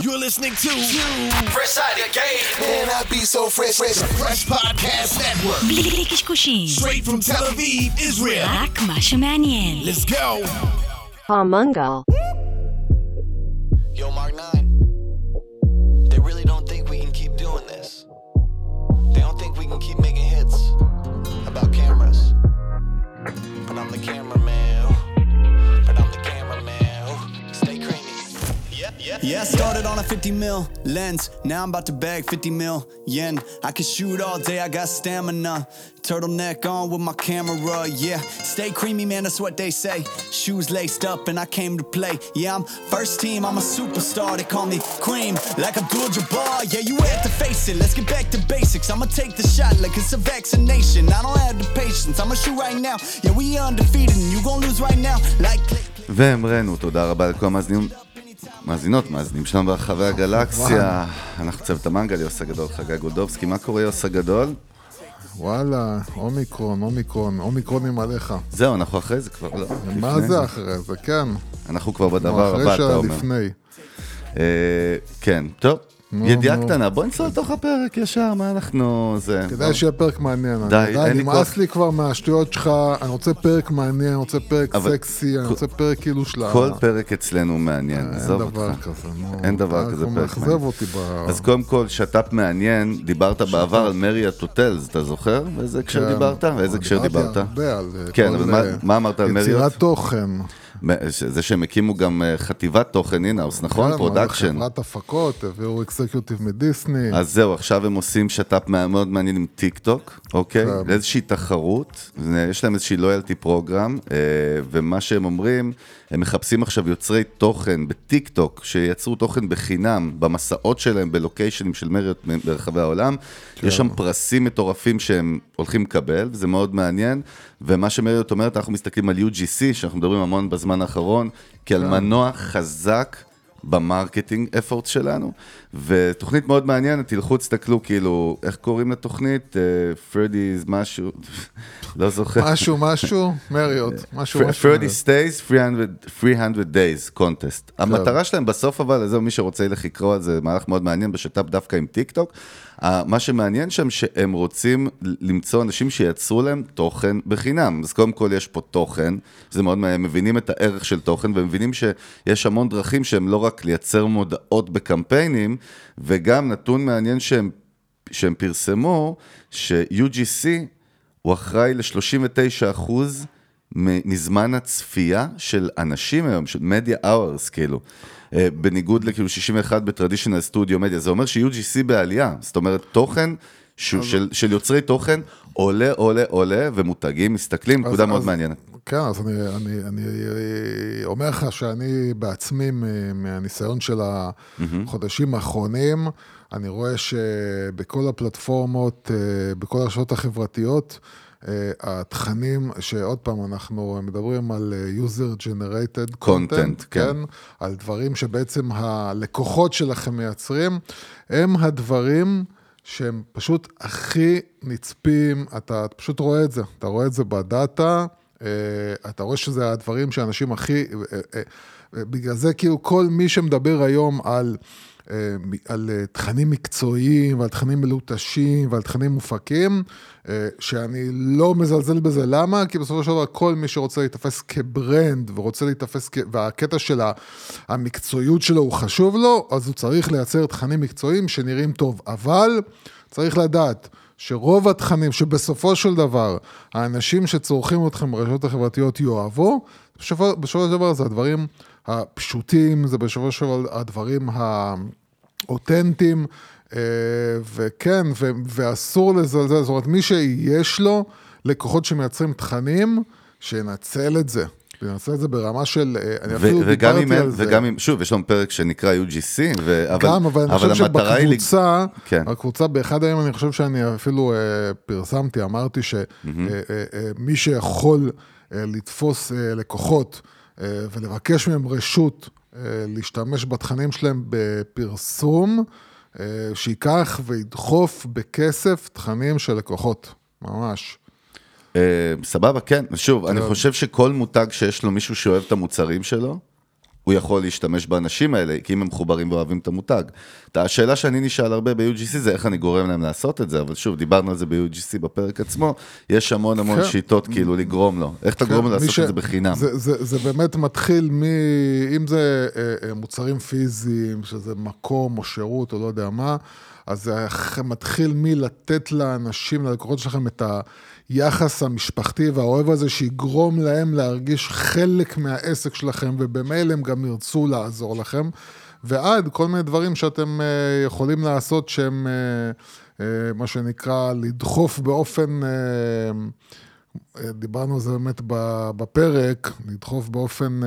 You're listening to Fresh Out of Game. Man, I be so fresh, fresh, fresh podcast network. Straight from Tel Aviv, Israel. Let's go. Pomungal. Yo, Mark 9. They really don't think we can keep doing this. They don't think we can keep making hits about cameras. But I'm the camera. Yeah, yeah. Yeah, I started on a 50 mil lens. Now I'm about to bag 50 mil yen. I can shoot all day, I got stamina. Turtleneck on with my camera, yeah. Stay creamy, man, that's what they say. Shoes laced up, and I came to play. Yeah, I'm first team, I'm a superstar. They call me Cream, like Abdul Jabbar. Yeah, you had to face it. Let's get back to basics. I'ma take the shot like it's a vaccination. I don't have the patience, I'ma shoot right now. Yeah, we undefeated, and you gon' lose right now. Like click. והמראנו, תודה רבה לכל המאזינים, מאזינות, מאזינים שלנו ברחבי הגלקסיה. אנחנו צוות המנגל, יוסי הגדול, חגי גולדובסקי. מה קורה, יוסי הגדול? וואלה, אומיקרון, אומיקרון, אומיקרונים עליך. זהו, אנחנו אחרי זה כבר, לא? מה לפני זה אחרי זה? כן. אנחנו כבר בדבר הבא, אתה אחרי אומר. שלפני. אה, כן, טוב. ידיעה. קטנה, בוא נצלול לתוך הפרק ישר, מה אנחנו... זה... כדאי שיהיה פרק מעניין. די, אני- אין לי נמאס כוח. לי כבר מהשטויות שלך, אני רוצה פרק מעניין, אני רוצה פרק סקסי, אני רוצה פרק כאילו של ה... כל פרק אצלנו מעניין, אין עזוב דבר אותך. כזה, נו. אין דבר כזה פרק מאכזב מעניין. אותי ב... אז קודם כל, שת"פ מעניין, דיברת בעבר על Marriott Hotels, אתה זוכר? באיזה הקשר כן. דיברת? באיזה הקשר דיברתי דיברת? הרבה על אה, כן, אבל מה- אה, מה אמרת על Marriott? יצירת תוכן. זה שהם הקימו גם אה, חטיבת תוכן in-house, נכון? כן, production. חברת הפקות, הביאו executive מדיסני. אז זהו, עכשיו הם עושים שת"פ מאוד מעניין עם טיק טוק, אוקיי? כן. לאיזושהי תחרות, יש להם איזושהי loyalty program, אה, ומה שהם אומרים, הם מחפשים עכשיו יוצרי תוכן בטיק טוק, שייצרו תוכן בחינם במסעות שלהם בלוקיישנים של Marriott ברחבי העולם. כן. יש שם פרסים מטורפים שהם הולכים לקבל, וזה מאוד מעניין. ומה שמריות אומרת, אנחנו מסתכלים על UGC, שאנחנו מדברים המון בזמן האחרון, כן. כעל מנוע חזק. ב marketing effort שלנו, ותוכנית מאוד מעניינת, תלכו תסתכלו כאילו, איך קוראים לתוכנית? פרדי's משהו, לא זוכר. משהו, משהו, מריות, משהו, משהו. פרדי סטייז 300 300 days contest. המטרה שלהם בסוף אבל, זהו מי שרוצה ילך לקרוא על זה, מהלך מאוד מעניין בשת"פ דווקא עם טיק טוק. מה שמעניין שם שהם רוצים למצוא אנשים שייצרו להם תוכן בחינם. אז קודם כל יש פה תוכן, זה מאוד מעניין, הם מבינים את הערך של תוכן והם מבינים שיש המון דרכים שהם לא רק לייצר מודעות בקמפיינים, וגם נתון מעניין שהם, שהם פרסמו, ש-UGC הוא אחראי ל-39% מזמן הצפייה של אנשים היום, של מדיה אאורס, כאילו. אה, בניגוד לכאילו 61 בטרדישיונל סטודיו מדיה, זה אומר ש-UGC בעלייה, זאת אומרת תוכן ש- של, של יוצרי תוכן עולה, עולה, עולה, ומותגים מסתכלים, נקודה אז- מאוד אז- מעניינת. כן, אז אני, אני, אני אומר לך שאני בעצמי, מהניסיון של החודשים האחרונים, אני רואה שבכל הפלטפורמות, אה, בכל הרשתות החברתיות, אה, התכנים, שעוד פעם, אנחנו מדברים על אה, user generated Content, content, כן. כן, על דברים שבעצם הלקוחות שלכם מייצרים, הם הדברים שהם פשוט הכי נצפים, אתה פשוט רואה את זה, אתה רואה את זה בדאטה, אה, אתה רואה שזה הדברים שאנשים הכי, אה, אה, אה, בגלל זה כאילו כל מי שמדבר היום על... אה, על אה, תכנים מקצועיים ועל תכנים מלוטשים ועל תכנים מופקים, אה, שאני לא מזלזל בזה. למה? כי בסופו של דבר כל מי שרוצה להיתפס כברנד ורוצה להיתפס, כ... והקטע של המקצועיות שלו הוא חשוב לו, אז הוא צריך לייצר תכנים מקצועיים שנראים טוב. אבל צריך לדעת שרוב התכנים שבסופו של דבר האנשים שצורכים אתכם ברשתות החברתיות יאהבו, בסופו של דבר זה הדברים הפשוטים, זה בסופו של דבר הדברים האותנטיים, אה, וכן, ו- ואסור לזלזל, זאת אומרת, מי שיש לו לקוחות שמייצרים תכנים, שינצל את זה. ינצל את זה ברמה של, אה, אני אפילו אם דיברתי אין, על זה. וגם אם, שוב, יש לנו פרק שנקרא UGC, ו- אבל, גם, אבל אני חושב שבקבוצה, כן. בקבוצה באחד הימים אני חושב שאני אפילו אה, פרסמתי, אמרתי שמי שיכול אה, לתפוס אה, לקוחות אה, ולבקש מהם רשות אה, להשתמש בתכנים שלהם בפרסום, אה, שייקח וידחוף בכסף תכנים של לקוחות, ממש. אה, סבבה, כן. שוב, אני חושב שכל מותג שיש לו מישהו שאוהב את המוצרים שלו, הוא יכול להשתמש באנשים האלה, כי אם הם מחוברים ואוהבים את המותג. השאלה שאני נשאל הרבה ב-UGC זה איך אני גורם להם לעשות את זה, אבל שוב, דיברנו על זה ב-UGC בפרק עצמו, יש המון המון כן. שיטות כאילו לגרום לו. איך אתה גורם לו לעשות ש- את זה בחינם? זה, זה, זה באמת מתחיל מ... אם זה אה, אה, מוצרים פיזיים, שזה מקום או שירות או לא יודע מה, אז זה מתחיל מלתת לאנשים, ללקוחות שלכם, את היחס המשפחתי והאוהב הזה, שיגרום להם להרגיש חלק מהעסק שלכם, ובמילא הם גם ירצו לעזור לכם. ועד כל מיני דברים שאתם אה, יכולים לעשות שהם, אה, אה, מה שנקרא, לדחוף באופן... דיברנו על זה באמת בפרק, לדחוף באופן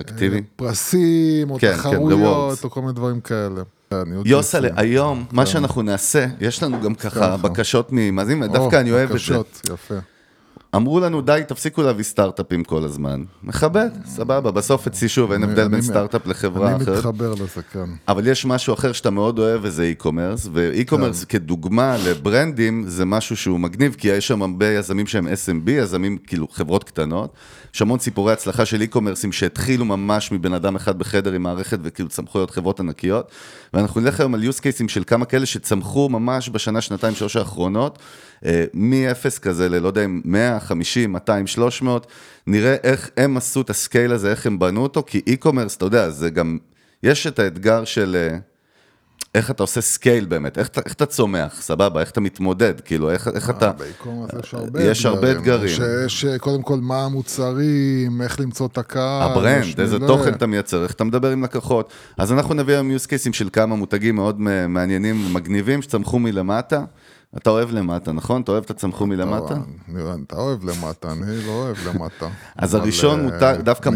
אקטיבי? פרסים, או כן, כן, תחרויות, rewards. או כל מיני דברים כאלה. אני יוסלה. היום, מה שאנחנו נעשה, יש לנו גם ככה ככה. בקשות ממאזינים, דווקא אני אוהב את זה. בקשות, יפה. אמרו לנו, די, תפסיקו להביא סטארט-אפים כל הזמן. מכבד, סבבה, בסוף אצלי שוב, אין אני- הבדל בין אני- סטארט-אפ לחברה אני אחרת. מתחבר לזה, כן. אבל יש משהו אחר שאתה מאוד אוהב וזה e-commerce, ו-e-commerce כדוגמה לברנדים זה משהו שהוא מגניב, כי יש שם הרבה יזמים שהם SMB, יזמים כאילו חברות קטנות. יש המון סיפורי הצלחה של e-commerce ים שהתחילו ממש מבן אדם אחד בחדר עם מערכת וכאילו צמחו להיות חברות ענקיות. ואנחנו נלך היום על use cases של כמה כאלה שצמחו ממש בשנה, שנתיים, שלוש האחרונות, אה, מ-0 כזה ללא יודע אם 100, 50, 200, 300, נראה איך הם עשו את ה scale הזה, איך הם בנו אותו, כי e-commerce, אתה יודע, זה גם, יש את האתגר של... אה, איך אתה עושה scale באמת, איך, אתה- איך אתה צומח, סבבה, איך אתה מתמודד, כאילו, איך, איך אתה... בעיקרון הזה יש הרבה יש הרבה אתגרים. שיש אה, קודם כל מה המוצרים, איך למצוא את הקהל. ה brand, איזה מלא. תוכן אתה מייצר, איך אתה מדבר עם לקוחות. אז אנחנו נביא היום use cases של כמה מותגים מאוד מעניינים ומגניבים שצמחו מלמטה. אתה אוהב למטה, נכון? אתה אוהב את הצמחו מלמטה? נראה, אתה אוהב למטה, אני לא אוהב למטה. אז הראשון אה, דווקא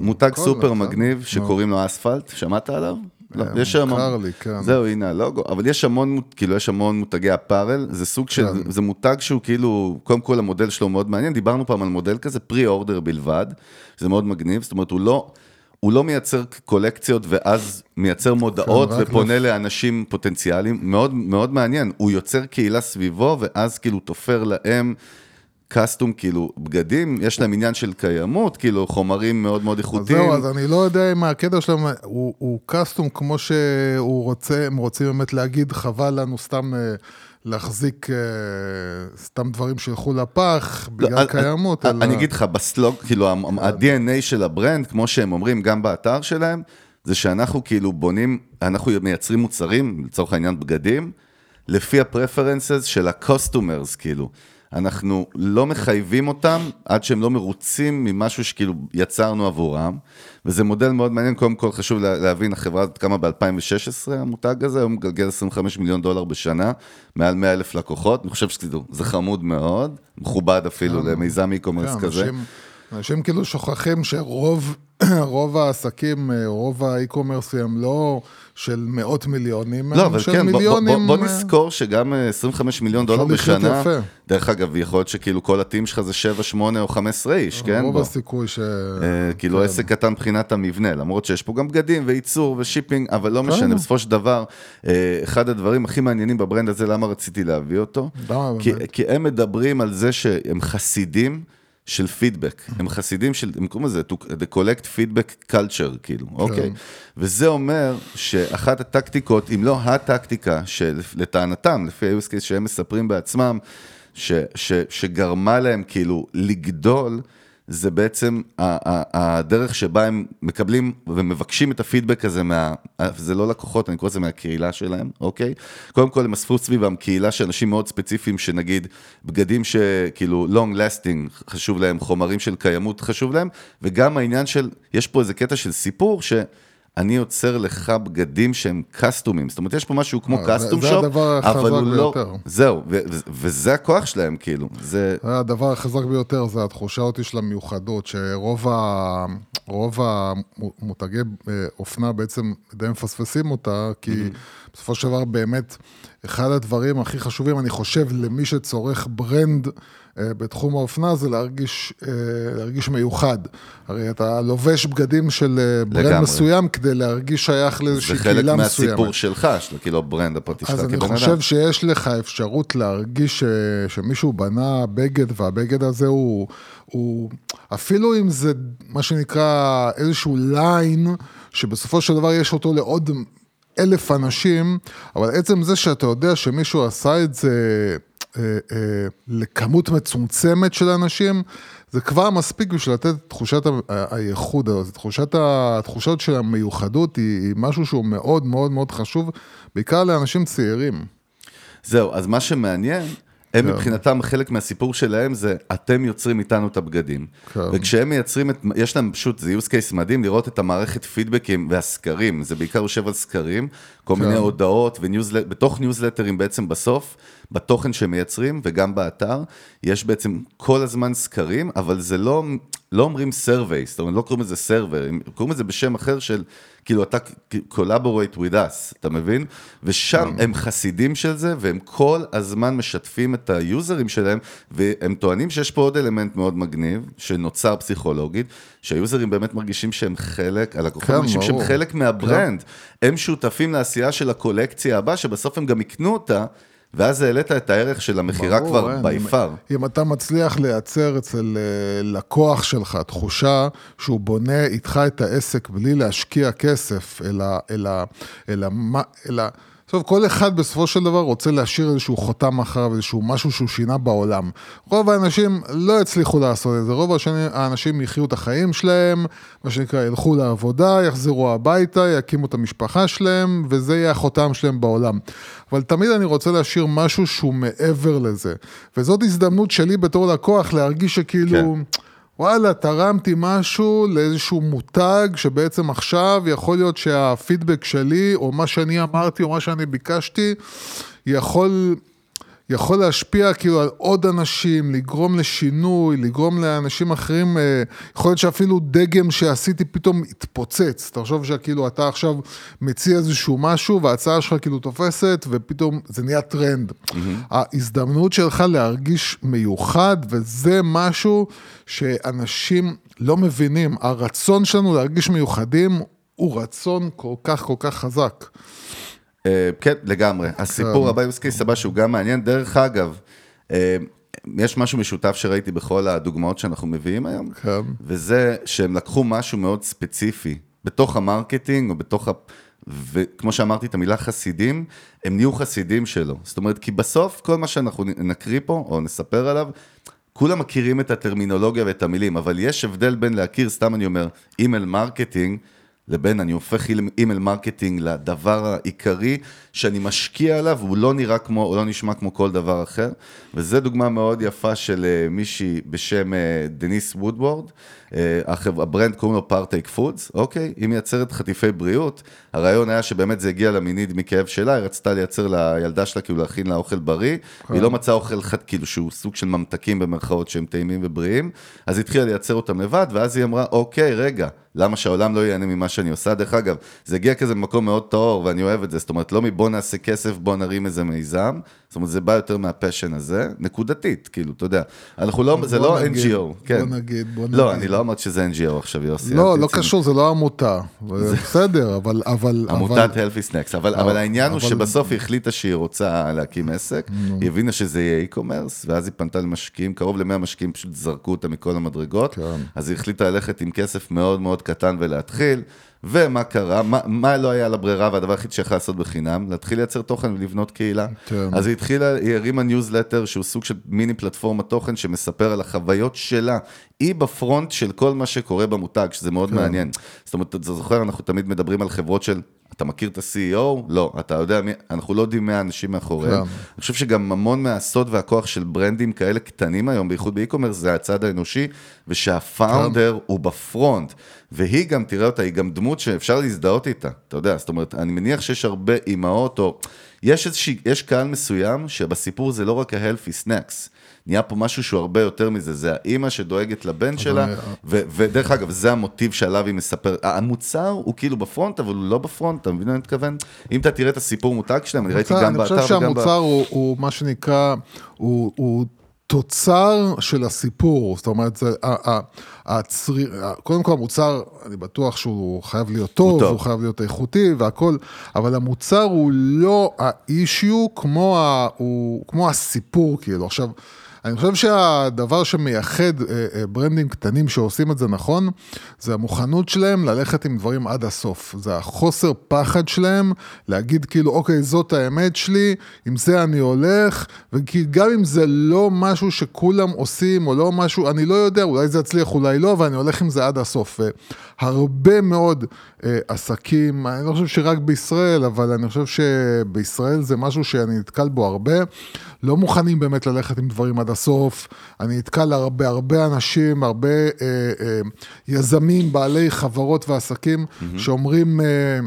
מותג, סופר מגניב. שקוראים לו אספלט, שמעת עליו? לא, אה, יש. מוכר לי, כן. זהו, הנה הלוגו, אבל יש המון, כאילו, יש המון מותגי apparel, זה סוג של, כן. זה מותג שהוא כאילו, קודם כל המודל שלו מאוד מעניין, דיברנו פעם על מודל כזה, pre-order בלבד, זה מאוד מגניב, זאת אומרת, הוא לא... הוא לא מייצר קולקציות ואז מייצר מודעות כן, ופונה לאנשים פוטנציאליים, מאוד, מאוד מעניין, הוא יוצר קהילה סביבו ואז כאילו תופר להם קסטום, כאילו בגדים, יש להם עניין של קיימות, כאילו חומרים מאוד מאוד אז איכותיים. זהו, אז אני לא יודע אם הקטע שלהם הוא, הוא קסטום כמו שהוא רוצה, הם רוצים באמת להגיד, חבל לנו סתם אה, להחזיק אה, סתם דברים שילכו לפח בגלל לא, קיימות. אני- אלא- אני אגיד לך, בסלוג, כאילו, ה-DNA של ה brand, כמו שהם אומרים גם באתר שלהם, זה שאנחנו כאילו בונים, אנחנו מייצרים מוצרים, לצורך העניין בגדים, לפי ה preferences של ה-customers, כאילו. אנחנו לא מחייבים אותם עד שהם לא מרוצים ממשהו שכאילו יצרנו עבורם, וזה מודל מאוד מעניין, קודם כל חשוב לה- להבין, החברה הזאת קמה ב-2016, המותג הזה, היום מגלגל 25 מיליון דולר בשנה, מעל 100 אלף לקוחות, אני חושב שזה חמוד מאוד, מכובד אפילו למיזם e-commerce כזה. אנשים, אנשים כאילו שוכחים שרוב רוב העסקים, אה, רוב ה e-commerceים הם לא של מאות מיליונים, לא, הם של כן, בוא- בוא- מיליונים. בוא בוא אה, נזכור שגם אה, 25 מיליון דולר בשנה, יפה. דרך אגב, יכול להיות שכאילו כל ה team שלך זה 7, 8 או 15 איש, כן? רוב בוא. הסיכוי ש... אה, כאילו כן. עסק קטן מבחינת המבנה, למרות שיש פה גם בגדים וייצור ו shipping, אבל לא משנה, כן. בסופו של דבר, אה, אחד הדברים הכי מעניינים בברנד הזה, למה רציתי להביא אותו? כי-? כי הם מדברים על זה שהם חסידים של פידבק, הם חסידים של, הם קוראים לזה, the collect feedback culture, כאילו. אוקיי? וזה אומר שאחת הטקטיקות, אם לא הטקטיקה, שלטענתם, לפי ה-use case שהם מספרים בעצמם, ש, ש, שגרמה להם כאילו לגדול, זה בעצם הדרך שבה הם מקבלים ומבקשים את הפידבק הזה מה... זה לא לקוחות, אני קורא לזה מהקהילה שלהם, אוקיי? קודם כל הם אספו סביבם קהילה של אנשים מאוד ספציפיים, שנגיד בגדים שכאילו long lasting חשוב להם, חומרים של קיימות חשוב להם, וגם העניין של, יש פה איזה קטע של סיפור ש... אני יוצר לך בגדים שהם קסטומים, זאת אומרת, יש פה משהו כמו אה, זה- קסטום זה שופ, הדבר אבל החזק הוא לא... ביותר. זהו, ו- ו- וזה הכוח שלהם, כאילו, זה... הדבר החזק ביותר זה התחושה אותי של המיוחדות, שרוב ה... רוב המותגי אה, אופנה בעצם די מפספסים אותה, כי בסופו של דבר באמת, אחד הדברים הכי חשובים, אני חושב, למי שצורך brand אה, בתחום האופנה זה להרגיש, אה, להרגיש מיוחד. הרי אתה לובש בגדים של אה, brand לגמרי. מסוים כדי להרגיש שייך זה לאיזושהי חלק קהילה מהסיפור מסוימת. שלך, של כאילו ה brand הפרטי שלך אז אני כבן אדם. חושב שיש לך אפשרות להרגיש ש, שמישהו בנה בגד, והבגד הזה הוא, הוא, אפילו אם זה מה שנקרא איזשהו ליין, שבסופו של דבר יש אותו לעוד אלף אנשים, אבל עצם זה שאתה יודע שמישהו עשה את זה אה, אה, לכמות מצומצמת של אנשים, זה כבר מספיק בשביל לתת את תחושת הייחוד הזאת. תחושת, התחושות של המיוחדות היא, היא משהו שהוא מאוד מאוד מאוד חשוב, בעיקר לאנשים צעירים. זהו, אז מה שמעניין, כן. הם מבחינתם, חלק מהסיפור שלהם זה, אתם יוצרים איתנו את הבגדים. כן. וכשהם מייצרים את, יש להם פשוט, זה use case מדהים לראות את המערכת פידבקים והסקרים, זה בעיקר יושב על סקרים, כל מיני הודעות, וניוזלט, בתוך ניוזלטרים בעצם בסוף, בתוכן שהם מייצרים וגם באתר, יש בעצם כל הזמן סקרים, אבל זה לא, לא אומרים survey, זאת אומרת, לא קוראים לזה server, הם קוראים לזה בשם אחר של, כאילו, אתה collaborate with us, אתה מבין? ושם הם חסידים של זה, והם כל הזמן משתפים את היוזרים שלהם, והם טוענים שיש פה עוד אלמנט מאוד מגניב, שנוצר פסיכולוגית, שהיוזרים באמת מרגישים שהם חלק, הלקוחות כן, מרגישים שהם. חלק מהברנד. הם שותפים לעשייה של הקולקציה הבאה, שבסוף הם גם יקנו אותה, ואז העלית את הערך של המכירה ברור, כבר by אם-. אם אתה מצליח לייצר אצל אה, לקוח שלך תחושה שהוא בונה איתך את העסק בלי להשקיע כסף, אלא, אלא, אלא, מה- אלא, טוב, כל אחד בסופו של דבר רוצה להשאיר איזשהו חותם אחריו, איזשהו משהו שהוא שינה בעולם. רוב האנשים לא הצליחו לעשות את זה, רוב השני, האנשים יחיו את החיים שלהם, מה שנקרא, ילכו לעבודה, יחזרו הביתה, יקימו את המשפחה שלהם, וזה יהיה החותם שלהם בעולם. אבל תמיד אני רוצה להשאיר משהו שהוא מעבר לזה. וזאת הזדמנות שלי בתור לקוח להרגיש שכאילו... כן. וואלה, תרמתי משהו לאיזשהו מותג שבעצם עכשיו יכול להיות שהפידבק שלי, או מה שאני אמרתי, או מה שאני ביקשתי, יכול, יכול להשפיע כאילו על עוד אנשים, לגרום לשינוי, לגרום לאנשים אחרים, אה, יכול להיות שאפילו דגם שעשיתי פתאום יתפוצץ. תחשוב שכאילו אתה עכשיו מציע איזשהו משהו, וההצעה שלך כאילו תופסת, ופתאום זה נהיה טרנד. ההזדמנות שלך להרגיש מיוחד, וזה משהו שאנשים לא מבינים. הרצון שלנו להרגיש מיוחדים הוא רצון כל כך כל כך חזק. אה, כן, לגמרי. כן. הסיפור הבא, use case הבא, שהוא גם מעניין. דרך אגב, אה, יש משהו משותף שראיתי בכל הדוגמאות שאנחנו מביאים היום, כן. וזה שהם לקחו משהו מאוד ספציפי, בתוך ה marketing, או בתוך ה... וכמו שאמרתי את המילה חסידים, הם נהיו חסידים שלו. זאת אומרת, כי בסוף כל מה שאנחנו נקריא פה, או נספר עליו, כולם מכירים את הטרמינולוגיה ואת המילים, אבל יש הבדל בין להכיר, סתם אני אומר, email marketing, לבין אני הופך email marketing לדבר העיקרי שאני משקיע עליו, הוא לא נראה כמו, הוא לא נשמע כמו כל דבר אחר. וזו דוגמה מאוד יפה של אה, מישהי בשם אה, דניס וודוורד, ה brand קוראים לו Partake Foods, אוקיי? היא מייצרת חטיפי בריאות. הרעיון היה שבאמת זה הגיע אמיתית מכאב שלה, היא רצתה לייצר לילדה שלה, כאילו להכין לה אוכל בריא, והיא לא מצאה אוכל חד, כאילו שהוא סוג של ממתקים במרכאות שהם טעימים ובריאים, אז היא התחילה לייצר אותם לבד, ואז היא אמרה, אוקיי, רגע, למה שהעולם לא ייהנה ממה שאני עושה? דרך אגב, זה הגיע כזה ממקום מאוד טהור, ואני אוהב את זה, זאת אומרת, לא מבוא נעשה כסף, בוא נרים איזה מיזם, זאת אומרת, זה בא יותר מה passion הזה, נקודתית, כאילו, אתה יודע, אנחנו לא, זה לא נגיד, NGO, כן. בוא נגיד, בוא לא, נגיד. אני לא אמרתי שזה NGO עכשיו, יוסי. לא, לא קשור, זה לא עמותה. בסדר, אבל... אבל עמותת Healthy Snacks, אבל, אבל העניין הוא שבסוף היא החליטה שהיא רוצה להקים עסק, היא הבינה שזה יהיה e-commerce, ואז היא פנתה למשקיעים, קרוב ל-100 משקיעים פשוט זרקו אותה מכל המדרגות, כן. אז היא החליטה ללכת עם כסף מאוד מאוד קטן ולהתחיל, ומה קרה, מה, מה לא היה לה ברירה, והדבר היחיד שיכולה לעשות בחינם, להתחיל לייצר תוכן ולבנות קהילה. כן. אז היא התחילה, היא הרימה ניוזלטר שהוא סוג של מיני פלטפורמת תוכן שמספר על החוויות שלה. היא בפרונט של כל מה שקורה במותג, שזה מאוד כן. מעניין. זאת אומרת, אתה זוכר, אנחנו תמיד מדברים על חברות של, אתה מכיר את ה-CEO? לא. אתה יודע מי, אנחנו לא יודעים מי האנשים מאחוריהם. כן. אני חושב שגם המון מהסוד והכוח של ברנדים כאלה קטנים היום, בייחוד באי-קומרס, זה הצד האנושי, ושהפאונדר הוא בפרונט. והיא גם, תראה אותה, היא גם דמות שאפשר להזדהות איתה, אתה יודע, זאת אומרת, אני מניח שיש הרבה אימהות, או... יש איזושהי, יש קהל מסוים שבסיפור זה לא רק ה-healthy snacks. נהיה פה משהו שהוא הרבה יותר מזה, זה האימא שדואגת לבן שלה, ו- ודרך אגב, זה המוטיב שעליו היא מספרת. המוצר הוא כאילו בפרונט, אבל הוא לא בפרונט, אתה מבין מה אני מתכוון? אם אתה תראה את הסיפור מותג שלהם, אני ראיתי גם באתר אני חושב וגם ב... שהמוצר הוא, הוא מה שנקרא, הוא, הוא תוצר של הסיפור, זאת אומרת, זה, ה- ה- הצרי, ה- קודם כל המוצר, אני בטוח שהוא חייב להיות טוב, טוב. הוא חייב להיות איכותי והכל, אבל המוצר הוא לא האישיו כמו, ה, הוא, כמו הסיפור, כאילו. עכשיו, אני חושב שהדבר שמייחד אה, אה, ברנדים קטנים שעושים את זה נכון, זה המוכנות שלהם ללכת עם דברים עד הסוף. זה החוסר פחד שלהם להגיד כאילו, אוקיי, זאת האמת שלי, עם זה אני הולך, וכי גם אם זה לא משהו שכולם עושים, או לא משהו, אני לא יודע, אולי זה יצליח, אולי לא, אבל אני הולך עם זה עד הסוף. והרבה מאוד אה, עסקים, אני לא חושב שרק בישראל, אבל אני חושב שבישראל זה משהו שאני נתקל בו הרבה, לא מוכנים באמת ללכת עם דברים עד הסוף. אני נתקל הרבה, הרבה אנשים, הרבה אה, אה, יזמים, בעלי חברות ועסקים, mm-hmm. שאומרים... אה,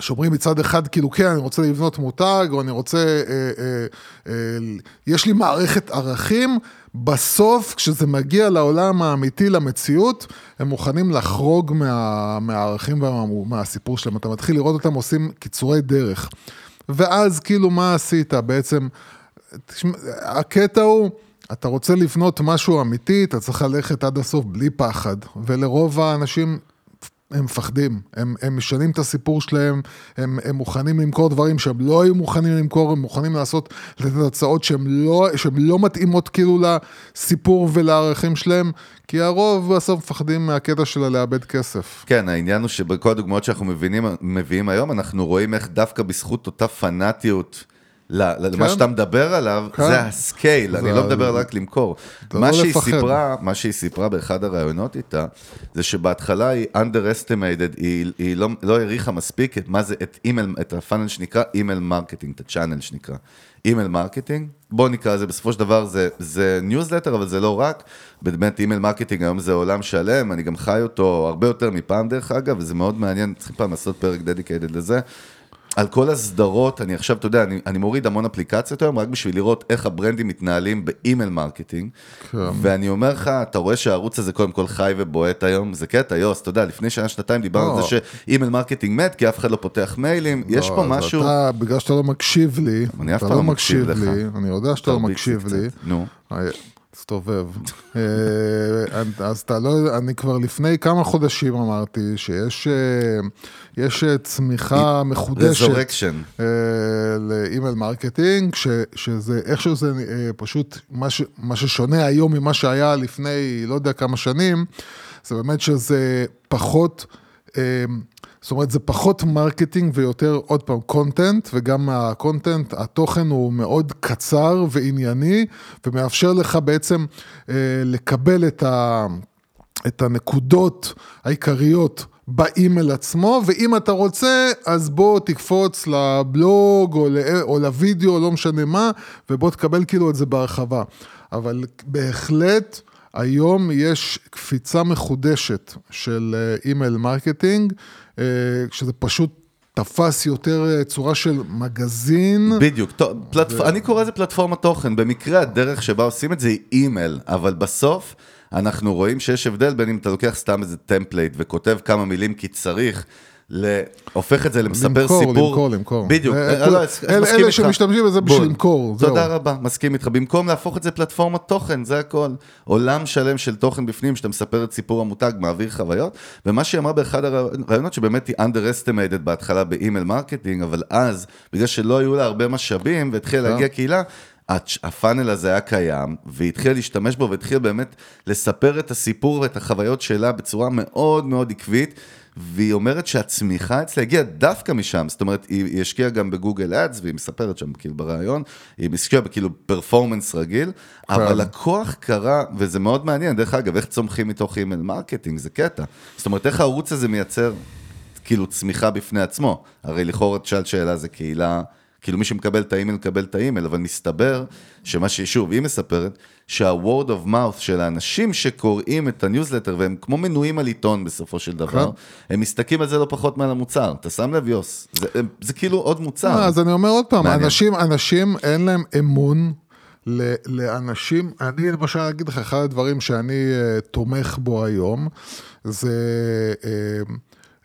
שאומרים מצד אחד, כאילו, כן, אני רוצה לבנות מותג, או אני רוצה, אה, אה, אה, יש לי מערכת ערכים, בסוף, כשזה מגיע לעולם האמיתי, למציאות, הם מוכנים לחרוג מה, מהערכים ומהסיפור שלהם. אתה מתחיל לראות אותם עושים קיצורי דרך. ואז, כאילו, מה עשית? בעצם, תשמע, הקטע הוא... אתה רוצה לבנות משהו אמיתי, אתה צריך ללכת עד הסוף בלי פחד, ולרוב האנשים הם מפחדים, הם, הם משנים את הסיפור שלהם, הם, הם מוכנים למכור דברים שהם לא היו מוכנים למכור, הם מוכנים לעשות, לתת הצעות שהן לא, שהן לא מתאימות כאילו לסיפור ולערכים שלהם, כי הרוב בסוף מפחדים מהקטע של לאבד כסף. כן, העניין הוא שבכל הדוגמאות שאנחנו מבינים, מביאים היום, אנחנו רואים איך דווקא בזכות אותה פנאטיות, למה כן. שאתה מדבר עליו, כן. זה ה scale, אני זה לא ה- מדבר רק למכור. מה לא שהיא. סיפרה, מה שהיא סיפרה באחד הראיונות איתה, זה שבהתחלה היא underestimated, היא, היא לא, לא העריכה מספיק את מה זה, את אימייל, את ה funnel שנקרא email marketing, את ה channel שנקרא email marketing. בוא נקרא לזה, בסופו של דבר זה, זה ניוזלטר, אבל זה לא רק. באמת email marketing היום זה עולם שלם, אני גם חי אותו הרבה יותר מפעם דרך אגב, וזה מאוד מעניין, צריכים פעם לעשות פרק dedicated לזה. על כל הסדרות, אני עכשיו, אתה יודע, אני, אני מוריד המון אפליקציות היום, רק בשביל לראות איך ה brandים מתנהלים ב email marketing. כן. ואני אומר לך, אתה רואה שהערוץ הזה קודם כל חי ובועט היום, זה קטע, יוס, אתה יודע, לפני שנה, שנתיים דיברנו על לא. זה ש email marketing מת, כי אף אחד לא פותח מיילים, יש לא, פה אז משהו... אתה, בגלל שאתה לא מקשיב לי, אני אף פעם לא לא מקשיב לך. לי, אני יודע שאתה לא מקשיב לי. נו. אה, תסתובב. אה, אז אתה לא, אני כבר לפני כמה חודשים אמרתי שיש אה, יש אה, צמיחה מחודשת. Resurrection. אה, ל email marketing, ש, שזה, איכשהו זה אה, פשוט, מה, ש, מה ששונה היום ממה שהיה לפני לא יודע כמה שנים, זה באמת שזה פחות, אה, זאת אומרת, זה פחות marketing ויותר, עוד פעם, content, וגם ה content, התוכן הוא מאוד קצר וענייני, ומאפשר לך בעצם אה, לקבל את ה... את הנקודות העיקריות באימייל עצמו, ואם אתה רוצה, אז בוא תקפוץ לבלוג או, לא, או לוידאו, לא משנה מה, ובוא תקבל כאילו את זה בהרחבה. אבל בהחלט, היום יש קפיצה מחודשת של אה, email marketing, אה, שזה פשוט תפס יותר אה, צורה של מגזין. בדיוק, טוב, פלטפ... אני קורא לזה פלטפורמת תוכן, במקרה הדרך שבה עושים את זה היא אימייל, אבל בסוף אנחנו רואים שיש הבדל בין אם אתה לוקח סתם איזה template וכותב כמה מילים כי צריך. הופך את זה למספר למכור, סיפור. למכור, למכור. בדיוק, אה, אה, לא, אלה-. שמשתמשים בזה בשביל. למכור, זהו. תודה רבה, מסכים איתך. במקום להפוך את זה פלטפורמת תוכן, זה הכל. עולם שלם של תוכן בפנים, שאתה מספר את סיפור המותג, מעביר חוויות, ומה שהיא אמרה באחד הרעיונות, שבאמת היא underestimated בהתחלה ב email marketing, אבל אז, בגלל שלא היו לה הרבה משאבים, והתחילה להגיע קהילה, הפאנל הזה היה קיים, והיא התחילה להשתמש בו, והתחילה באמת לספר את הסיפור ואת החוויות שלה בצורה מאוד מאוד עקבית. והיא אומרת שהצמיחה אצלה הגיעה דווקא משם, זאת אומרת, היא, היא השקיעה גם ב Google Ads, והיא מספרת שם כאילו בריאיון, היא השקיעה בכאילו performance רגיל, אבל הכוח קרה, וזה מאוד מעניין, דרך אגב, איך צומחים מתוך email marketing, זה קטע. זאת אומרת, איך הערוץ הזה מייצר כאילו צמיחה בפני עצמו. הרי לכאורה תשאל שאלה, זה קהילה, כאילו מי שמקבל את האימייל, מקבל את האימייל, אבל מסתבר שמה ששוב, היא מספרת, שה-word of mouth של האנשים שקוראים את הניוזלטר, והם כמו מנויים על עיתון בסופו של דבר, הם מסתכלים על זה לא פחות מעל המוצר. אתה שם לב, יוס? זה, זה כאילו עוד מוצר. אה, אז אני אומר עוד פעם. אנשים, אנשים אין להם אמון ל- לאנשים, אני למשל אגיד לך, אחד הדברים שאני אה, תומך בו היום, זה, אה,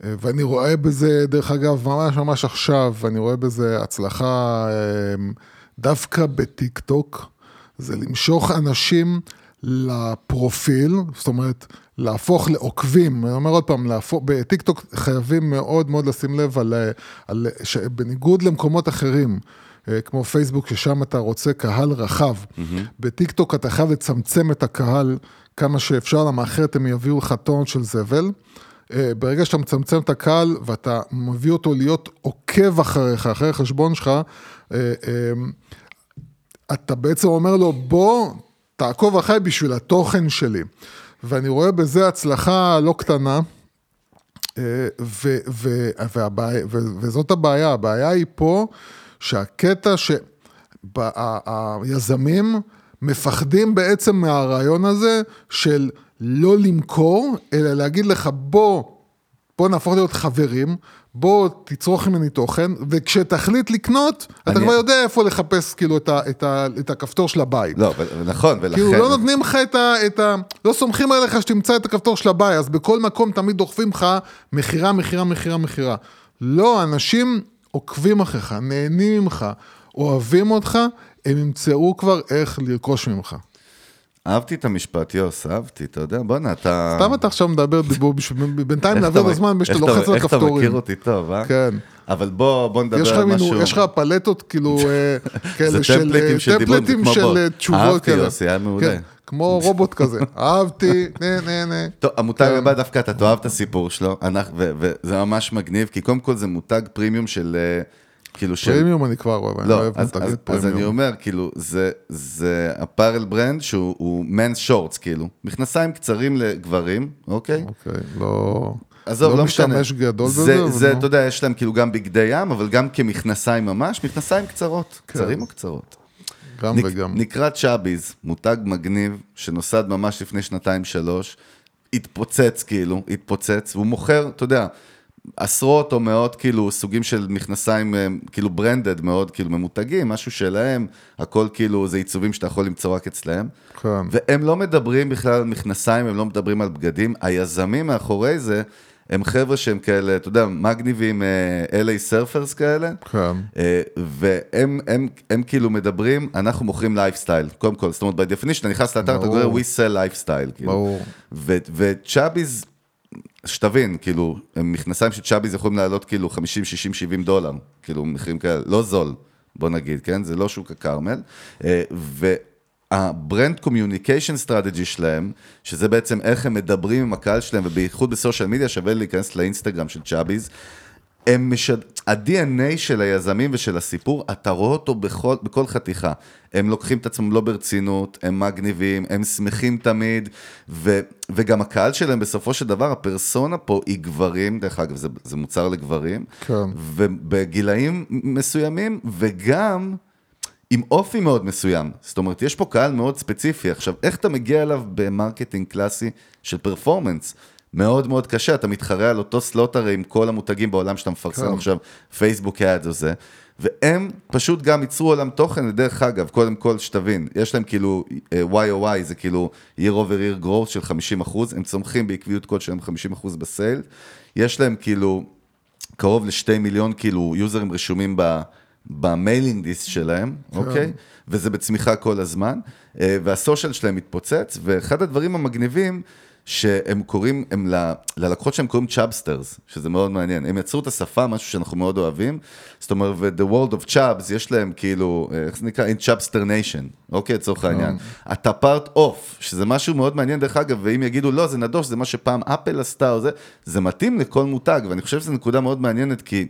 ואני רואה בזה, דרך אגב, ממש ממש עכשיו, אני רואה בזה הצלחה אה, דווקא בטיק טוק. זה למשוך אנשים לפרופיל, זאת אומרת, להפוך לעוקבים, אני אומר עוד פעם, להפוך, בטיקטוק חייבים מאוד מאוד לשים לב על, על שבניגוד למקומות אחרים, אה, כמו פייסבוק, ששם אתה רוצה קהל רחב, mm-hmm. בטיקטוק אתה חייב לצמצם את הקהל כמה שאפשר, למה אחרת הם יביאו לך טון של זבל. אה, ברגע שאתה מצמצם את הקהל ואתה מביא אותו להיות עוקב אחריך, אחרי החשבון שלך, אה, אתה בעצם אומר לו, בוא, תעקוב אחריי בשביל התוכן שלי. ואני רואה בזה הצלחה לא קטנה, ו, ו, והבעיה, ו, וזאת הבעיה, הבעיה היא פה שהקטע שהיזמים מפחדים בעצם מהרעיון הזה של לא למכור, אלא להגיד לך בוא, בוא נהפוך להיות חברים, בוא תצרוך ממני תוכן, וכשתחליט לקנות, אני... אתה כבר יודע איפה לחפש כאילו את, ה, את, ה, את הכפתור של הבית. לא, נכון, ולכן... כאילו לא נותנים לך את ה, את ה... לא סומכים עליך שתמצא את הכפתור של הבית, אז בכל מקום תמיד דוחפים לך מכירה, מכירה, מכירה, מכירה. לא, אנשים עוקבים אחריך, נהנים ממך, אוהבים אותך, הם ימצאו כבר איך לרכוש ממך. אהבתי את המשפט, יוס, אהבתי, אתה יודע, בואנה, אתה... סתם אתה עכשיו מדבר דיבור, בינתיים להעביר את הזמן בשביל שאתה לוחץ על הכפתורים. איך אתה מכיר אותי טוב, אה? כן. אבל בוא, בוא נדבר על משהו... יש לך פלטות, כאילו, כאלה של... של דיבור, טמפליטים של תשובות אהבתי, יוסי, היה מעולה. כן, כמו רובוט כזה, אהבתי, נה נה נה. טוב, המותג הבא דווקא אתה תאהב את הסיפור שלו, וזה ממש מגניב, כי קודם כל זה מותג פרימיום של... כאילו של... פרימיום אני כבר אוהב, אני לא, אוהב אז, אז, אז אני אומר, כאילו, זה, זה אפארל ברנד שהוא מנס שורטס, כאילו. מכנסיים קצרים לגברים, אוקיי? אוקיי, לא... עזוב, לא, לא משתמש גדול בזה, זה, לא... אתה יודע, יש להם כאילו גם בגדי ים, אבל גם כמכנסיים ממש, מכנסיים קצרות, כן. קצרים או קצרות? גם נק, וגם. נקרא צ'אביז, מותג מגניב, שנוסד ממש לפני שנתיים-שלוש, התפוצץ כאילו, התפוצץ, והוא מוכר, אתה יודע, עשרות או מאות כאילו סוגים של מכנסיים אה, כאילו branded מאוד כאילו ממותגים, משהו שלהם, הכל כאילו זה עיצובים שאתה יכול למצוא רק אצלהם. כן. והם לא מדברים בכלל על מכנסיים, הם לא מדברים על בגדים, היזמים מאחורי זה הם חבר'ה שהם כאלה, אתה יודע, מגניבים אה, LA surfers כאלה. כן. אה, והם הם, הם כאילו מדברים, אנחנו מוכרים לייפסטייל, קודם כל, זאת אומרת, by definition, אתה נכנס לאתר, אתה קורא we sell lifestyle. כאילו. ברור. ו Chubbies... שתבין, כאילו, מכנסיים של Chubbies יכולים לעלות כאילו 50, 60, 70 דולר, כאילו, מחירים כאלה, לא זול, בוא נגיד, כן? זה לא שוק הכרמל. אה, וה brand communication strategy שלהם, שזה בעצם איך הם מדברים עם הקהל שלהם, ובייחוד ב social media, שווה להיכנס לאינסטגרם של Chubbies. הם משד... ה-DNA של היזמים ושל הסיפור, אתה רואה אותו בכל, בכל חתיכה. הם לוקחים את עצמם לא ברצינות, הם מגניבים, הם שמחים תמיד, ו... וגם הקהל שלהם בסופו של דבר, הפרסונה פה היא גברים, דרך אגב, זה, זה מוצר לגברים, כן. ובגילאים מסוימים, וגם עם אופי מאוד מסוים. זאת אומרת, יש פה קהל מאוד ספציפי. עכשיו, איך אתה מגיע אליו ב marketing קלאסי של performance? מאוד מאוד קשה, אתה מתחרה על אותו slot הרי עם כל המותגים בעולם שאתה מפרסם כן. עכשיו, פייסבוק ad או זה, והם פשוט גם ייצרו עולם תוכן, ודרך אגב, קודם כל שתבין, יש להם כאילו YOY, זה כאילו year over year growth של 50 אחוז, הם צומחים בעקביות כלשהם 50 אחוז ב sales, יש להם כאילו קרוב לשתי מיליון כאילו יוזרים רשומים ב... ב mailing list שלהם, כן. אוקיי? וזה בצמיחה כל הזמן, אה, וה social שלהם מתפוצץ, ואחד הדברים המגניבים, שהם קוראים, הם ל, ללקוחות שהם קוראים Chubsters, שזה מאוד מעניין. הם יצרו את השפה, משהו שאנחנו מאוד אוהבים. זאת אומרת, ו-The World of Chubs, יש להם כאילו, איך זה נקרא? In Chubster Nation, אוקיי, לצורך העניין. אתה פארט אוף, שזה משהו מאוד מעניין דרך אגב, ואם יגידו, לא, זה נדוש, זה מה שפעם אפל עשתה או זה, זה מתאים לכל מותג, ואני חושב שזו נקודה מאוד מעניינת, כי,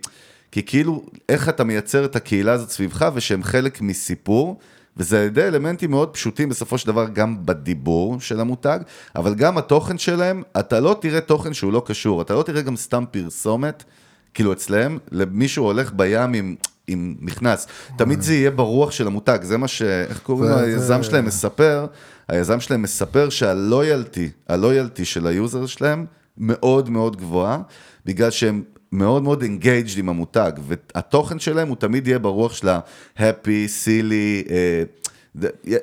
כי כאילו, איך אתה מייצר את הקהילה הזאת סביבך, ושהם חלק מסיפור. וזה על ידי אלמנטים מאוד פשוטים בסופו של דבר גם בדיבור של המותג, אבל גם התוכן שלהם, אתה לא תראה תוכן שהוא לא קשור, אתה לא תראה גם סתם פרסומת, כאילו אצלם, למישהו הולך בים עם... עם מכנס, תמיד זה יהיה ברוח של המותג, זה מה ש... איך קוראים? היזם שלהם מספר, היזם שלהם מספר שה loyalty, ה loyalty של ה user שלהם מאוד מאוד גבוהה, בגלל שהם מאוד מאוד engaged עם המותג, והתוכן שלהם הוא תמיד יהיה ברוח של ה-happy, silly, uh,